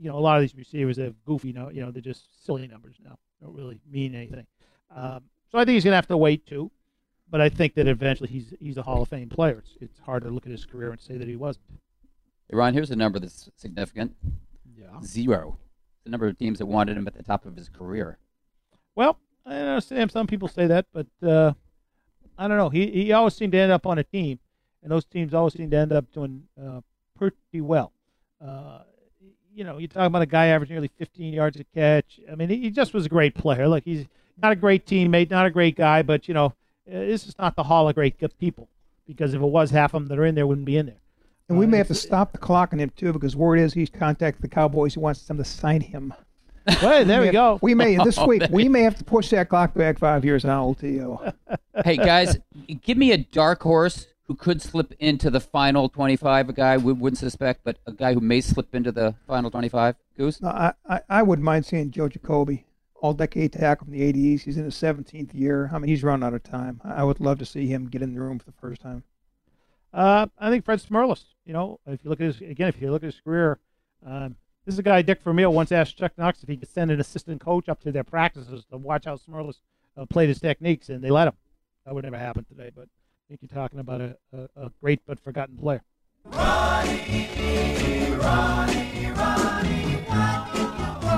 you know, a lot of these receivers have goofy, you know, you know, they're just silly numbers now. Don't really mean anything. Um, so I think he's going to have to wait too. But I think that eventually he's he's a Hall of Fame player. It's, it's hard to look at his career and say that he wasn't. Hey, Ron, here's a number that's significant. Yeah. Zero. The number of teams that wanted him at the top of his career. Well, I understand some people say that, but uh, I don't know. He he always seemed to end up on a team, and those teams always seem to end up doing uh, pretty well. Uh, you know, you're talking about a guy averaging nearly 15 yards a catch. I mean, he just was a great player. Like he's not a great teammate, not a great guy, but you know, this is not the hall of great people because if it was, half of them that are in there wouldn't be in there. And we may have to stop the clock on him too, because word is he's contacted the Cowboys. He wants them to sign him. [LAUGHS] Well, there we, we go. We may this [LAUGHS] Oh, week. We you may have to push that clock back five years now, LTO. [LAUGHS] hey guys, give me a dark horse who could slip into the final 25. A guy we wouldn't suspect, but a guy who may slip into the final 25. Goose. No, I, I, I wouldn't mind seeing Joe Jacoby, all decade tackle from the 80s. He's in his 17th year. I mean, he's run out of time. I I would love to see him get in the room for the first time. Uh, I think Fred Smerlas. You know, if you look at his again, if you look at his career, um, this is a guy Dick Vermeil once asked Chuck Knox if he could send an assistant coach up to their practices to watch how Smerlas uh, played his techniques, and they let him. That would never happen today, but I think you're talking about a, a, a great but forgotten player. Well,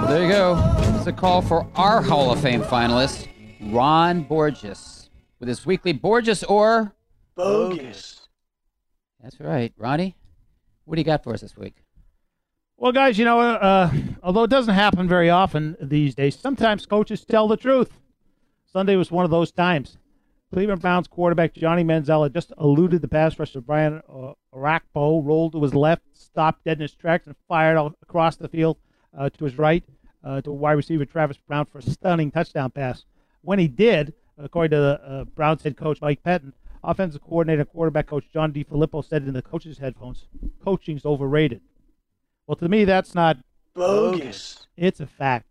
there you go. It's a call for our Hall of Fame finalist, Ron Borges, with his weekly Borges or Bogus. That's right, Ronnie. What do you got for us this week? Well, guys, you know, uh, although it doesn't happen very often these days, sometimes coaches tell the truth. Sunday was one of those times. Cleveland Browns quarterback Johnny Manziel just eluded the pass rusher Brian uh, Orakpo, rolled to his left, stopped dead in his tracks, and fired across the field uh, to his right uh, to wide receiver Travis Brown for a stunning touchdown pass. When he did, according to the uh, Browns head coach Mike Pettine, offensive coordinator quarterback coach John DeFilippo said in the coach's headphones, "Coaching's overrated." Well, to me, that's not Bogus. It's a fact.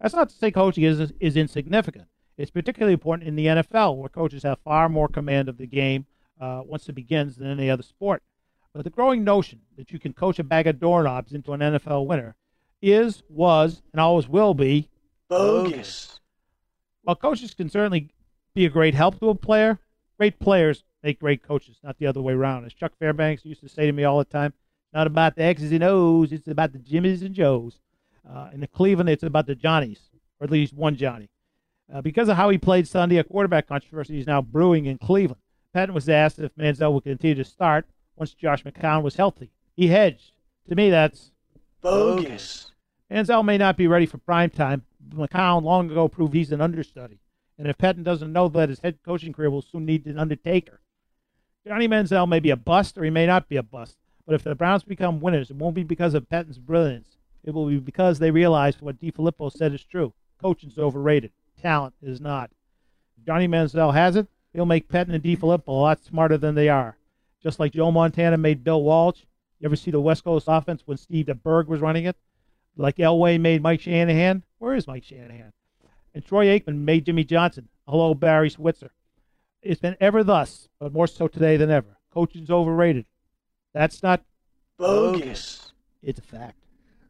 That's not to say coaching is is insignificant. It's particularly important in the NFL, where coaches have far more command of the game uh, once it begins than any other sport. But the growing notion that you can coach a bag of doorknobs into an NFL winner is, was, and always will be Bogus. While coaches can certainly be a great help to a player, great players make great coaches, not the other way around. As Chuck Fairbanks used to say to me all the time, not about the X's and O's, it's about the Jimmies and Joes. Uh, in the Cleveland, it's about the Johnnies, or at least one Johnny. Uh, because of how he played Sunday, a quarterback controversy is now brewing in Cleveland. Pettine was asked if Manziel would continue to start once Josh McCown was healthy. He hedged. To me, that's Bogus. Manziel may not be ready for prime time. McCown long ago proved he's an understudy. And if Pettine doesn't know that his head coaching career will soon need an undertaker. Johnny Manziel may be a bust or he may not be a bust. But if the Browns become winners, it won't be because of Pettine's brilliance. It will be because they realize what DeFilippo said is true. Coaching's overrated. Talent is not. Johnny Manziel has it, he'll make Pettine and DeFilippo a lot smarter than they are. Just like Joe Montana made Bill Walsh. You ever see the West Coast offense when Steve DeBerg was running it? Like Elway made Mike Shanahan. Where is Mike Shanahan? And Troy Aikman made Jimmy Johnson. Hello, Barry Switzer. It's been ever thus, but more so today than ever. Coaching's overrated. That's not Bogus. It's a fact.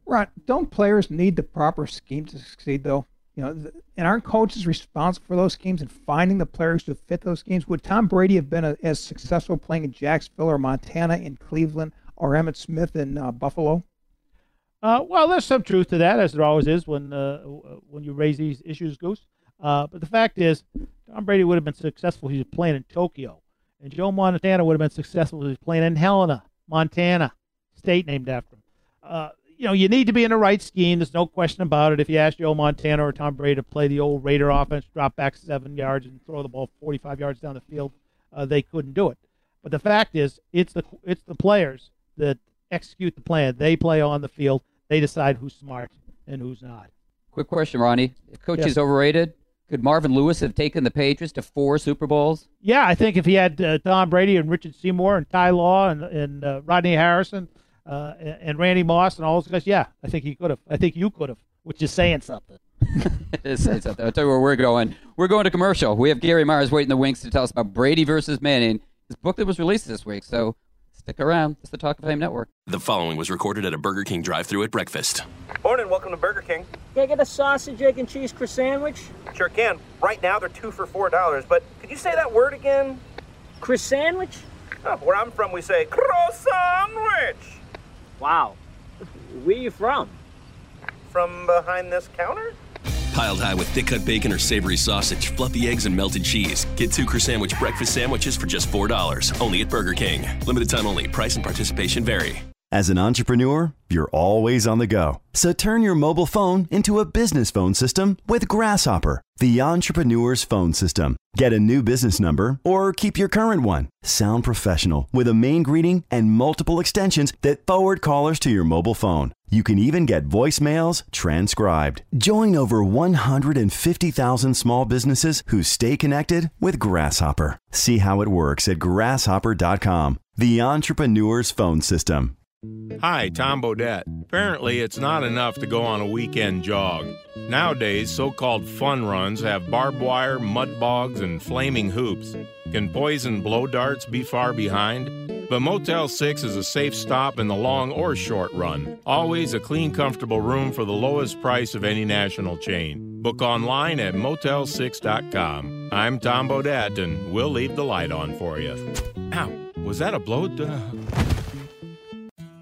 Ron, don't players need the proper scheme to succeed, though? You know, th- and aren't coaches responsible for those schemes and finding the players to fit those schemes? Would Tom Brady have been a, as successful playing in Jacksonville or Montana in Cleveland or Emmitt Smith in uh, Buffalo? Uh, well, there's some truth to that, as there always is when uh, when you raise these issues, Goose. Uh, but the fact is, Tom Brady would have been successful if he was playing in Tokyo, and Joe Montana would have been successful if he was playing in Helena, Montana, state named after him. Uh, you know, you need to be in the right scheme. There's no question about it. If you ask Joe Montana or Tom Brady to play the old Raider offense, drop back seven yards and throw the ball 45 yards down the field, uh, they couldn't do it. But the fact is, it's the it's the players that execute the plan. They play on the field. They decide who's smart and who's not. Quick question, Ronnie. Coach Yes. is overrated. Could Marvin Lewis have taken the Patriots to four Super Bowls? Yeah, I think if he had uh, Tom Brady and Richard Seymour and Ty Law and, and uh, Rodney Harrison uh, and, and Randy Moss and all those guys, yeah, I think he could have. I think you could have, which is saying something. [LAUGHS] Say something. I'll tell you where we're going. We're going to commercial. We have Gary Myers waiting in the wings to tell us about Brady versus Manning, his book that was released this week. So stick around. It's the Talk of Fame Network. The following was recorded at a Burger King drive-through at breakfast. Morning, welcome to Burger King. Can I get a sausage, egg, and cheese croissant sandwich? Sure can. Right now they're two for four dollars, but could you say that word again? Croissant sandwich? Oh, where I'm from, we say croissant sandwich. Wow. Where you from? From behind this counter? Piled high with thick cut bacon or savory sausage, fluffy eggs, and melted cheese. Get two Croissantwich breakfast sandwiches for just $4. Only at Burger King. Limited time only. Price and participation vary. As an entrepreneur, you're always on the go. So turn your mobile phone into a business phone system with Grasshopper, the entrepreneur's phone system. Get a new business number or keep your current one. Sound professional with a main greeting and multiple extensions that forward callers to your mobile phone. You can even get voicemails transcribed. Join over 150,000 small businesses who stay connected with Grasshopper. See how it works at grasshopper.com, the entrepreneur's phone system. Hi, Tom Bodett. Apparently, it's not enough to go on a weekend jog. Nowadays, so called fun runs have barbed wire, mud bogs, and flaming hoops. Can poison blow darts be far behind? But Motel 6 is a safe stop in the long or short run. Always a clean, comfortable room for the lowest price of any national chain. Book online at motel6.com. I'm Tom Bodett, and we'll leave the light on for you. Ow, was that a blow? Uh,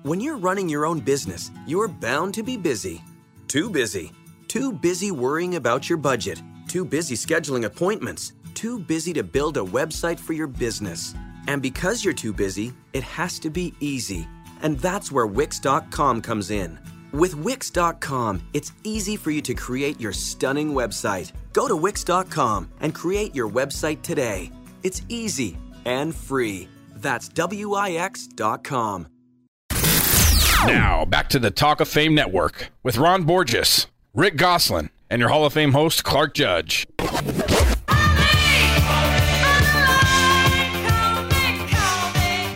When you're running your own business, you're bound to be busy. Too busy. Too busy worrying about your budget. Too busy scheduling appointments. Too busy to build a website for your business. And because you're too busy, it has to be easy. And that's where Wix.com comes in. With Wix.com, it's easy for you to create your stunning website. Go to Wix.com and create your website today. It's easy and free. That's W-I-X.com. Now, back to the Talk of Fame Network with Ron Borges, Rick Gosselin, and your Hall of Fame host, Clark Judge.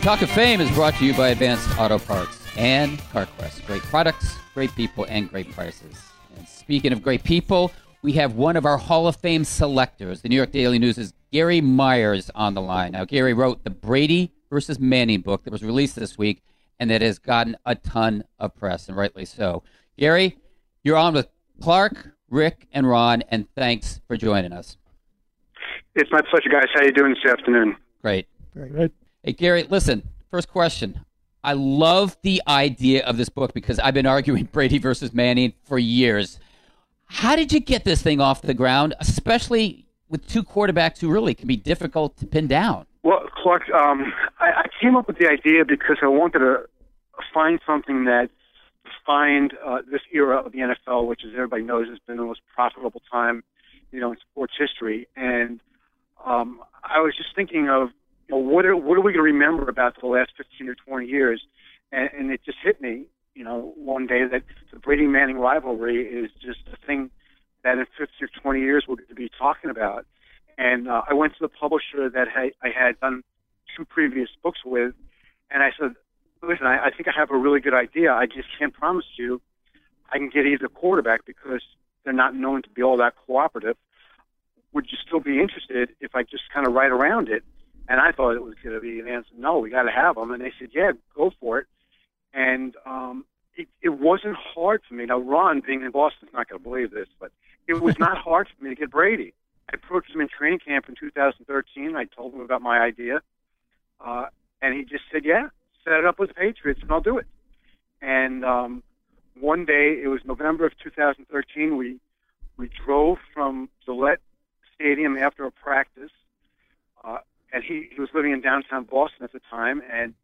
Talk of Fame is brought to you by Advanced Auto Parts and CarQuest. Great products, great people, and great prices. And speaking of great people, we have one of our Hall of Fame selectors. The New York Daily News' is Gary Myers on the line. Now, Gary wrote the Brady versus Manning book that was released this week and that has gotten a ton of press, and rightly so. Gary, you're on with Clark, Rick, and Ron, and thanks for joining us. It's my pleasure, guys. How you doing this afternoon? Great. Very good. Hey, Gary, listen, first question. I love the idea of this book because I've been arguing [LAUGHS] Brady versus Manning for years. How did you get this thing off the ground, especially with two quarterbacks who really can be difficult to pin down? Well, Clark, um, I, I came up with the idea because I wanted to find something that defined uh, this era of the NFL, which, as everybody knows, has been the most profitable time, you know, in sports history. And um, I was just thinking of, you know, what are what are we going to remember about the last 15 or 20 years? And, and it just hit me, you know, one day that the Brady Manning rivalry is just a thing that in 15 or 20 years we're going to be talking about. And uh, I went to the publisher that I, I had done two previous books with, and I said, "Listen, I, I think I have a really good idea. I just can't promise you I can get either quarterback because they're not known to be all that cooperative. Would you still be interested if I just kind of write around it?" And I thought it was going to be an answer, "No, we got to have them." And they said, "Yeah, go for it." And um, it, it wasn't hard for me. Now, Ron, being in Boston, is not going to believe this, but it was not hard for me to get Brady. I approached him in training camp in 2013. I told him about my idea, uh, and he just said, "Yeah, set it up with the Patriots, and I'll do it." And um, one day, it was November of 2013. We we drove from Gillette Stadium after a practice, uh, and he, he was living in downtown Boston at the time, and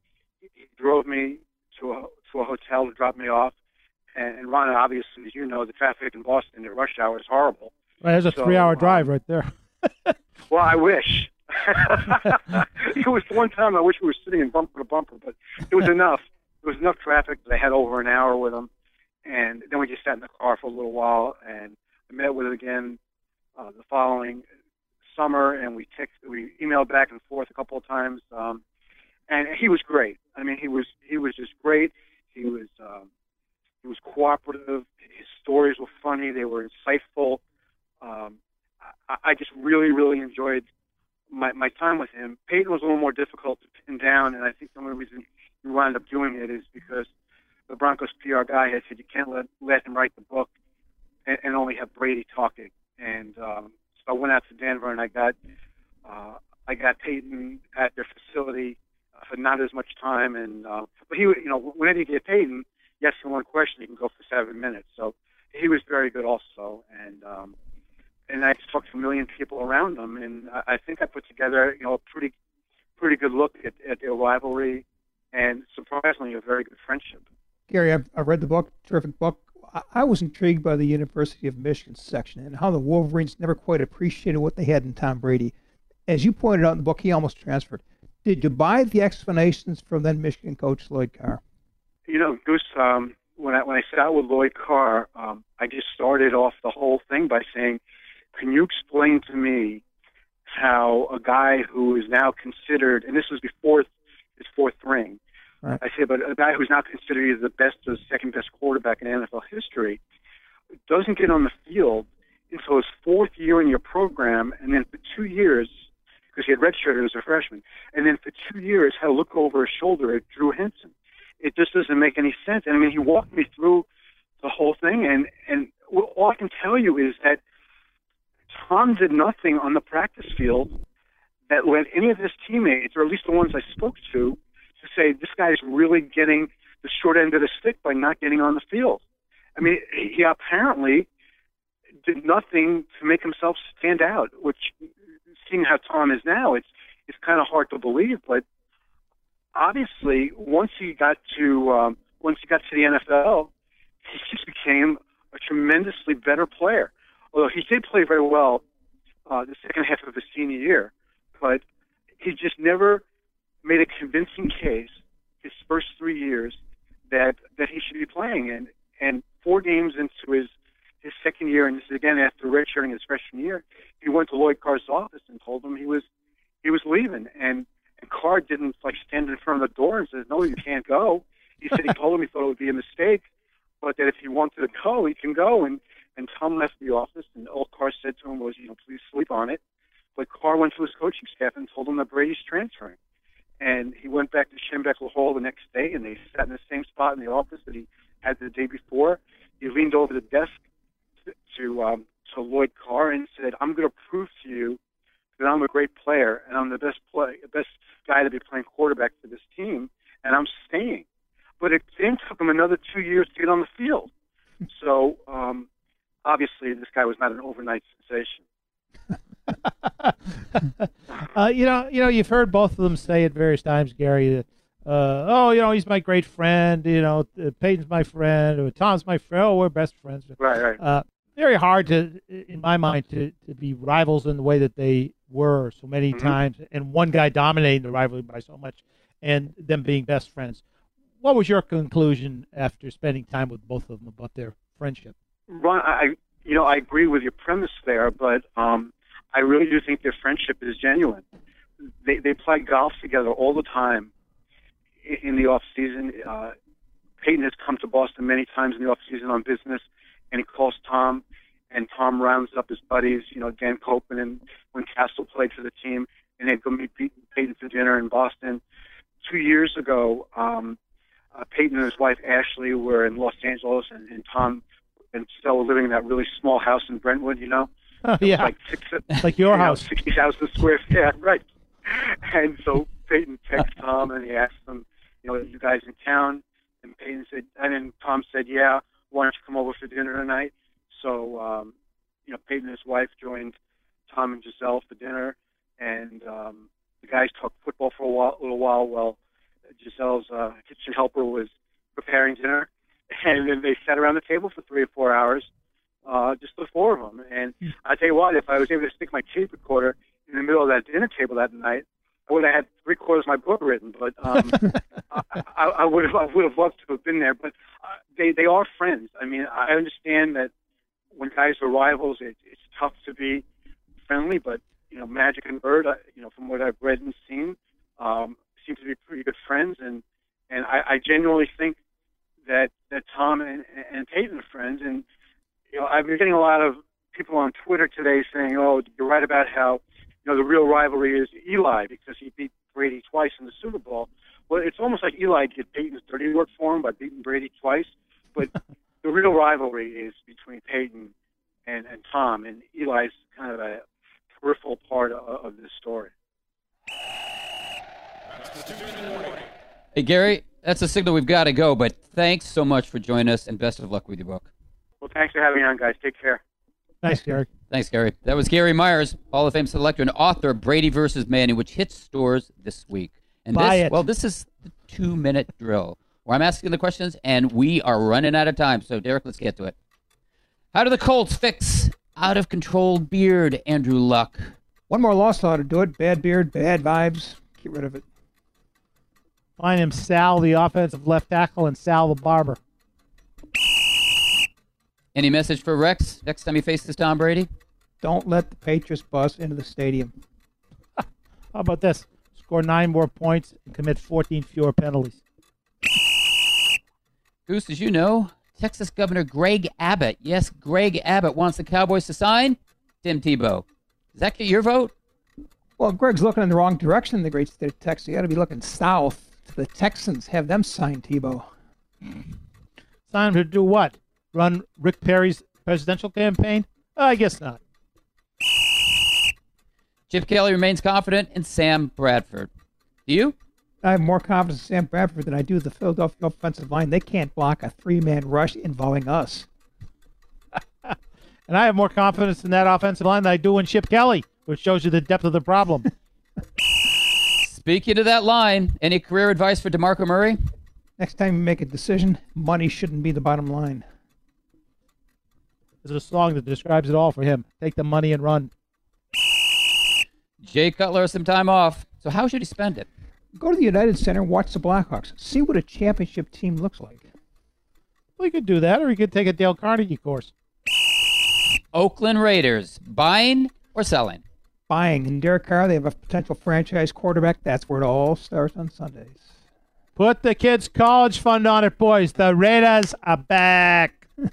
he, drove me to a to a hotel to drop me off. And, and Ron, obviously, as you know, the traffic in Boston at rush hour is horrible. Well, there's a So, three-hour uh, drive right there. [LAUGHS] Well, I wish. [LAUGHS] it was one time I wish we were sitting in bumper to bumper, but it was [LAUGHS] enough. It was enough traffic that I had over an hour with him, and then we just sat in the car for a little while, and I met with him again uh, the following summer, and we text, we emailed back and forth a couple of times, um, and he was great. I mean, he was he was just great. He was um, he was cooperative. His stories were funny. They were insightful. Um, I, I just really, really enjoyed my, my time with him. Peyton was a little more difficult to pin down, and I think the only reason we wound up doing it is because the Broncos PR guy had said you can't let let him write the book and, and only have Brady talking. And um, so I went out to Denver and I got uh, I got Peyton at their facility for not as much time, and uh, but he you know whenever you get Peyton, yes, for one question he can go for seven minutes. So he was very good also, and um, and I talked to a million people around them, and I, I think I put together, you know, a pretty, pretty good look at, at their rivalry, and surprisingly, a very good friendship. Gary, I've, I've read the book, terrific book. I, I was intrigued by the University of Michigan section and how the Wolverines never quite appreciated what they had in Tom Brady. As you pointed out in the book, he almost transferred. Did you buy the explanations from then Michigan coach Lloyd Carr? You know, Goose, um, when I when I sat with Lloyd Carr, um, I just started off the whole thing by saying, "Can you explain to me how a guy who is now considered, and this was before his fourth ring, Right. I say, but a guy who's now considered either the best or second best quarterback in NFL history doesn't get on the field until his fourth year in your program, and then for two years, because he had redshirted as a freshman, and then for two years had to look over his shoulder at Drew Henson. It just doesn't make any sense. And I mean, he walked me through the whole thing, and and all I can tell you is that Tom did nothing on the practice field that led any of his teammates, or at least the ones I spoke to, to say this guy's really getting the short end of the stick by not getting on the field. I mean, he apparently did nothing to make himself stand out, which, seeing how Tom is now, it's it's kind of hard to believe. But obviously, once he got to um, once he got to the NFL, he just became a tremendously better player. Although he did play very well uh, the second half of his senior year, but he just never made a convincing case his first three years that that he should be playing. And and four games into his his second year, and this is again after redshirting his freshman year, he went to Lloyd Carr's office and told him he was he was leaving. And and Carr didn't like stand in front of the door and says, "No, you can't go." He said he told him he thought it would be a mistake, but that if he wanted to go, he can go. And and Tom left the office, and all Carr said to him was, "You know, please sleep on it." But Carr went to his coaching staff and told him that Brady's transferring. And he went back to Schembechler Hall the next day, and they sat in the same spot in the office that he had the day before. He leaned over the desk to to, um, to Lloyd Carr and said, "I'm going to prove to you that I'm a great player and I'm the best play, best guy to be playing quarterback for this team, and I'm staying." But it then took him another two years to get on the field. So um, obviously, this guy was not an overnight sensation. [LAUGHS] Uh, you know, you know, you've heard both of them say at various times, Gary. That, uh, oh, you know, he's my great friend. You know, uh, Peyton's my friend, or Tom's my friend. Oh, we're best friends. Right, right. Uh, very hard to, in my mind, to, to be rivals in the way that they were so many Mhm. times, and one guy dominating the rivalry by so much, and them being best friends. What was your conclusion after spending time with both of them about their friendship? Ron, I, you know, I agree with your premise there, but um, I really do think their friendship is genuine. They they play golf together all the time in the off season. Uh, Peyton has come to Boston many times in the off season on business, and he calls Tom, and Tom rounds up his buddies. You know, Dan Copeland and when Castle played for the team, and they'd go meet Peyton for dinner in Boston. Two years ago, um, uh, Peyton and his wife Ashley were in Los Angeles, and, and Tom and were living in that really small house in Brentwood. You know, Oh, yeah. like six, [LAUGHS] Like your you house. sixty thousand square feet. [LAUGHS] Yeah, right. And so Peyton texted Tom and he asked him, you know, are you guys in town? And Peyton said, and then Tom said, yeah. Why don't you come over for dinner tonight? So, um, you know, Peyton and his wife joined Tom and Gisele for dinner, and um, the guys talked football for a while, little while while Gisele's uh, kitchen helper was preparing dinner, and then they sat around the table for three or four hours, uh, just the four of them. And I tell you what, if I was able to stick my tape recorder in the middle of that dinner table that night, I would have had three quarters of my book written. But um, [LAUGHS] I, I, I would have, I would have loved to have been there. But uh, they, they are friends. I mean, I understand that when guys are rivals, it, it's tough to be friendly. But you know, Magic and Bird, uh, you know, from what I've read and seen, um, seem to be pretty good friends. And and I, I genuinely think that that Tom and, and Peyton are friends. And you know, I've been getting a lot of people on Twitter today saying, "Oh, you're right about how you know the real rivalry is Eli because he beat Brady twice in the Super Bowl." Well, it's almost like Eli did Peyton's dirty work for him by beating Brady twice, but [LAUGHS] the real rivalry is between Peyton and and Tom, and Eli's kind of a peripheral part of, of this story. Hey, Gary, that's a signal we've got to go, but thanks so much for joining us and best of luck with your book. Well, thanks for having me on, guys. Take care. Thanks, Gary. Thanks, Gary. That was Gary Myers, Hall of Fame selector and author of Brady versus Manning, which hits stores this week. And Buy this, it. well, this is the two minute drill where I'm asking the questions and we are running out of time. So, Derek, let's get to it. How do the Colts fix out of control beard, Andrew Luck? One more loss ought to do it. Bad beard, bad vibes. Get rid of it. Find him Sal, the offensive left tackle, and Sal, the barber. Any message for Rex next time he faces Tom Brady? Don't let the Patriots bus into the stadium. [LAUGHS] How about this? Score nine more points and commit 14 fewer penalties. Goose, as you know, Texas Governor Greg Abbott, yes, Greg Abbott wants the Cowboys to sign Tim Tebow. Does that get your vote? Well, Greg's looking in the wrong direction in the great state of Texas. You got to be looking south to the Texans. Have them sign Tebow. Sign him to do what? Run Rick Perry's presidential campaign? I guess not. Chip Kelly remains confident in Sam Bradford. Do you? I have more confidence in Sam Bradford than I do the Philadelphia offensive line. They can't block a three-man rush involving us. [LAUGHS] And I have more confidence in that offensive line than I do in Chip Kelly, which shows you the depth of the problem. [LAUGHS] Speaking of that line, any career advice for DeMarco Murray? Next time you make a decision, money shouldn't be the bottom line. There's a song that describes it all for him. Take the money and run. Jay Cutler has some time off, so how should he spend it? Go to the United Center watch the Blackhawks. See what a championship team looks like. Well, he could do that, or he could take a Dale Carnegie course. Oakland Raiders, buying or selling? Buying. And Derek Carr, they have a potential franchise quarterback. That's where it all starts on Sundays. Put the kids' college fund on it, boys. The Raiders are back. [LAUGHS]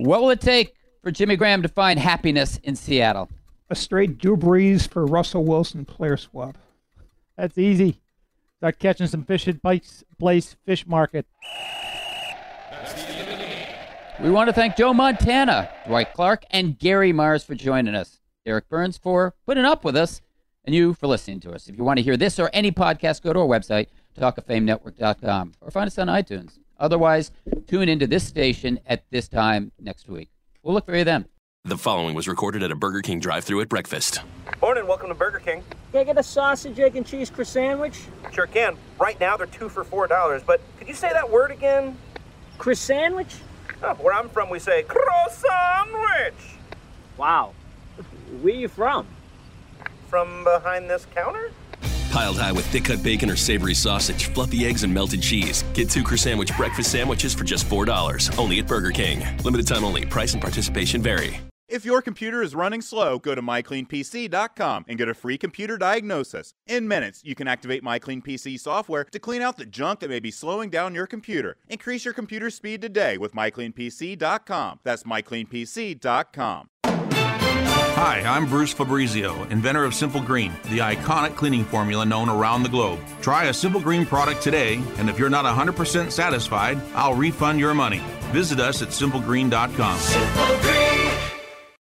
What will it take for Jimmy Graham to find happiness in Seattle? A straight Drew Brees for Russell Wilson player swap. That's easy. Start catching some fish at Pike's Place Fish Market. We want to thank Joe Montana, Dwight Clark, and Gary Myers for joining us. Derek Burns for putting up with us, and you for listening to us. If you want to hear this or any podcast, go to our website, talkoffamenetwork.com, or find us on iTunes. Otherwise, tune into this station at this time next week. We'll look for you then. The following was recorded at a Burger King drive-through at breakfast. Morning, welcome to Burger King. Can I get a sausage, egg, and cheese croissant sandwich? Sure can. Right now they're two for four dollars, but could you say that word again? Croissant sandwich? Oh, where I'm from, we say croissant. Wow. Where you from? From behind this counter? Piled high with thick cut bacon or savory sausage, fluffy eggs, and melted cheese. Get two sandwich breakfast sandwiches for just $4. Only at Burger King. Limited time only. Price and participation vary. If your computer is running slow, go to mycleanpc.com and get a free computer diagnosis. In minutes, you can activate MyCleanPC software to clean out the junk that may be slowing down your computer. Increase your computer speed today with mycleanpc.com. That's mycleanpc.com. Hi, I'm Bruce Fabrizio, inventor of Simple Green, the iconic cleaning formula known around the globe. Try a Simple Green product today, and if you're not 100% satisfied, I'll refund your money. Visit us at simplegreen.com. Simple Green.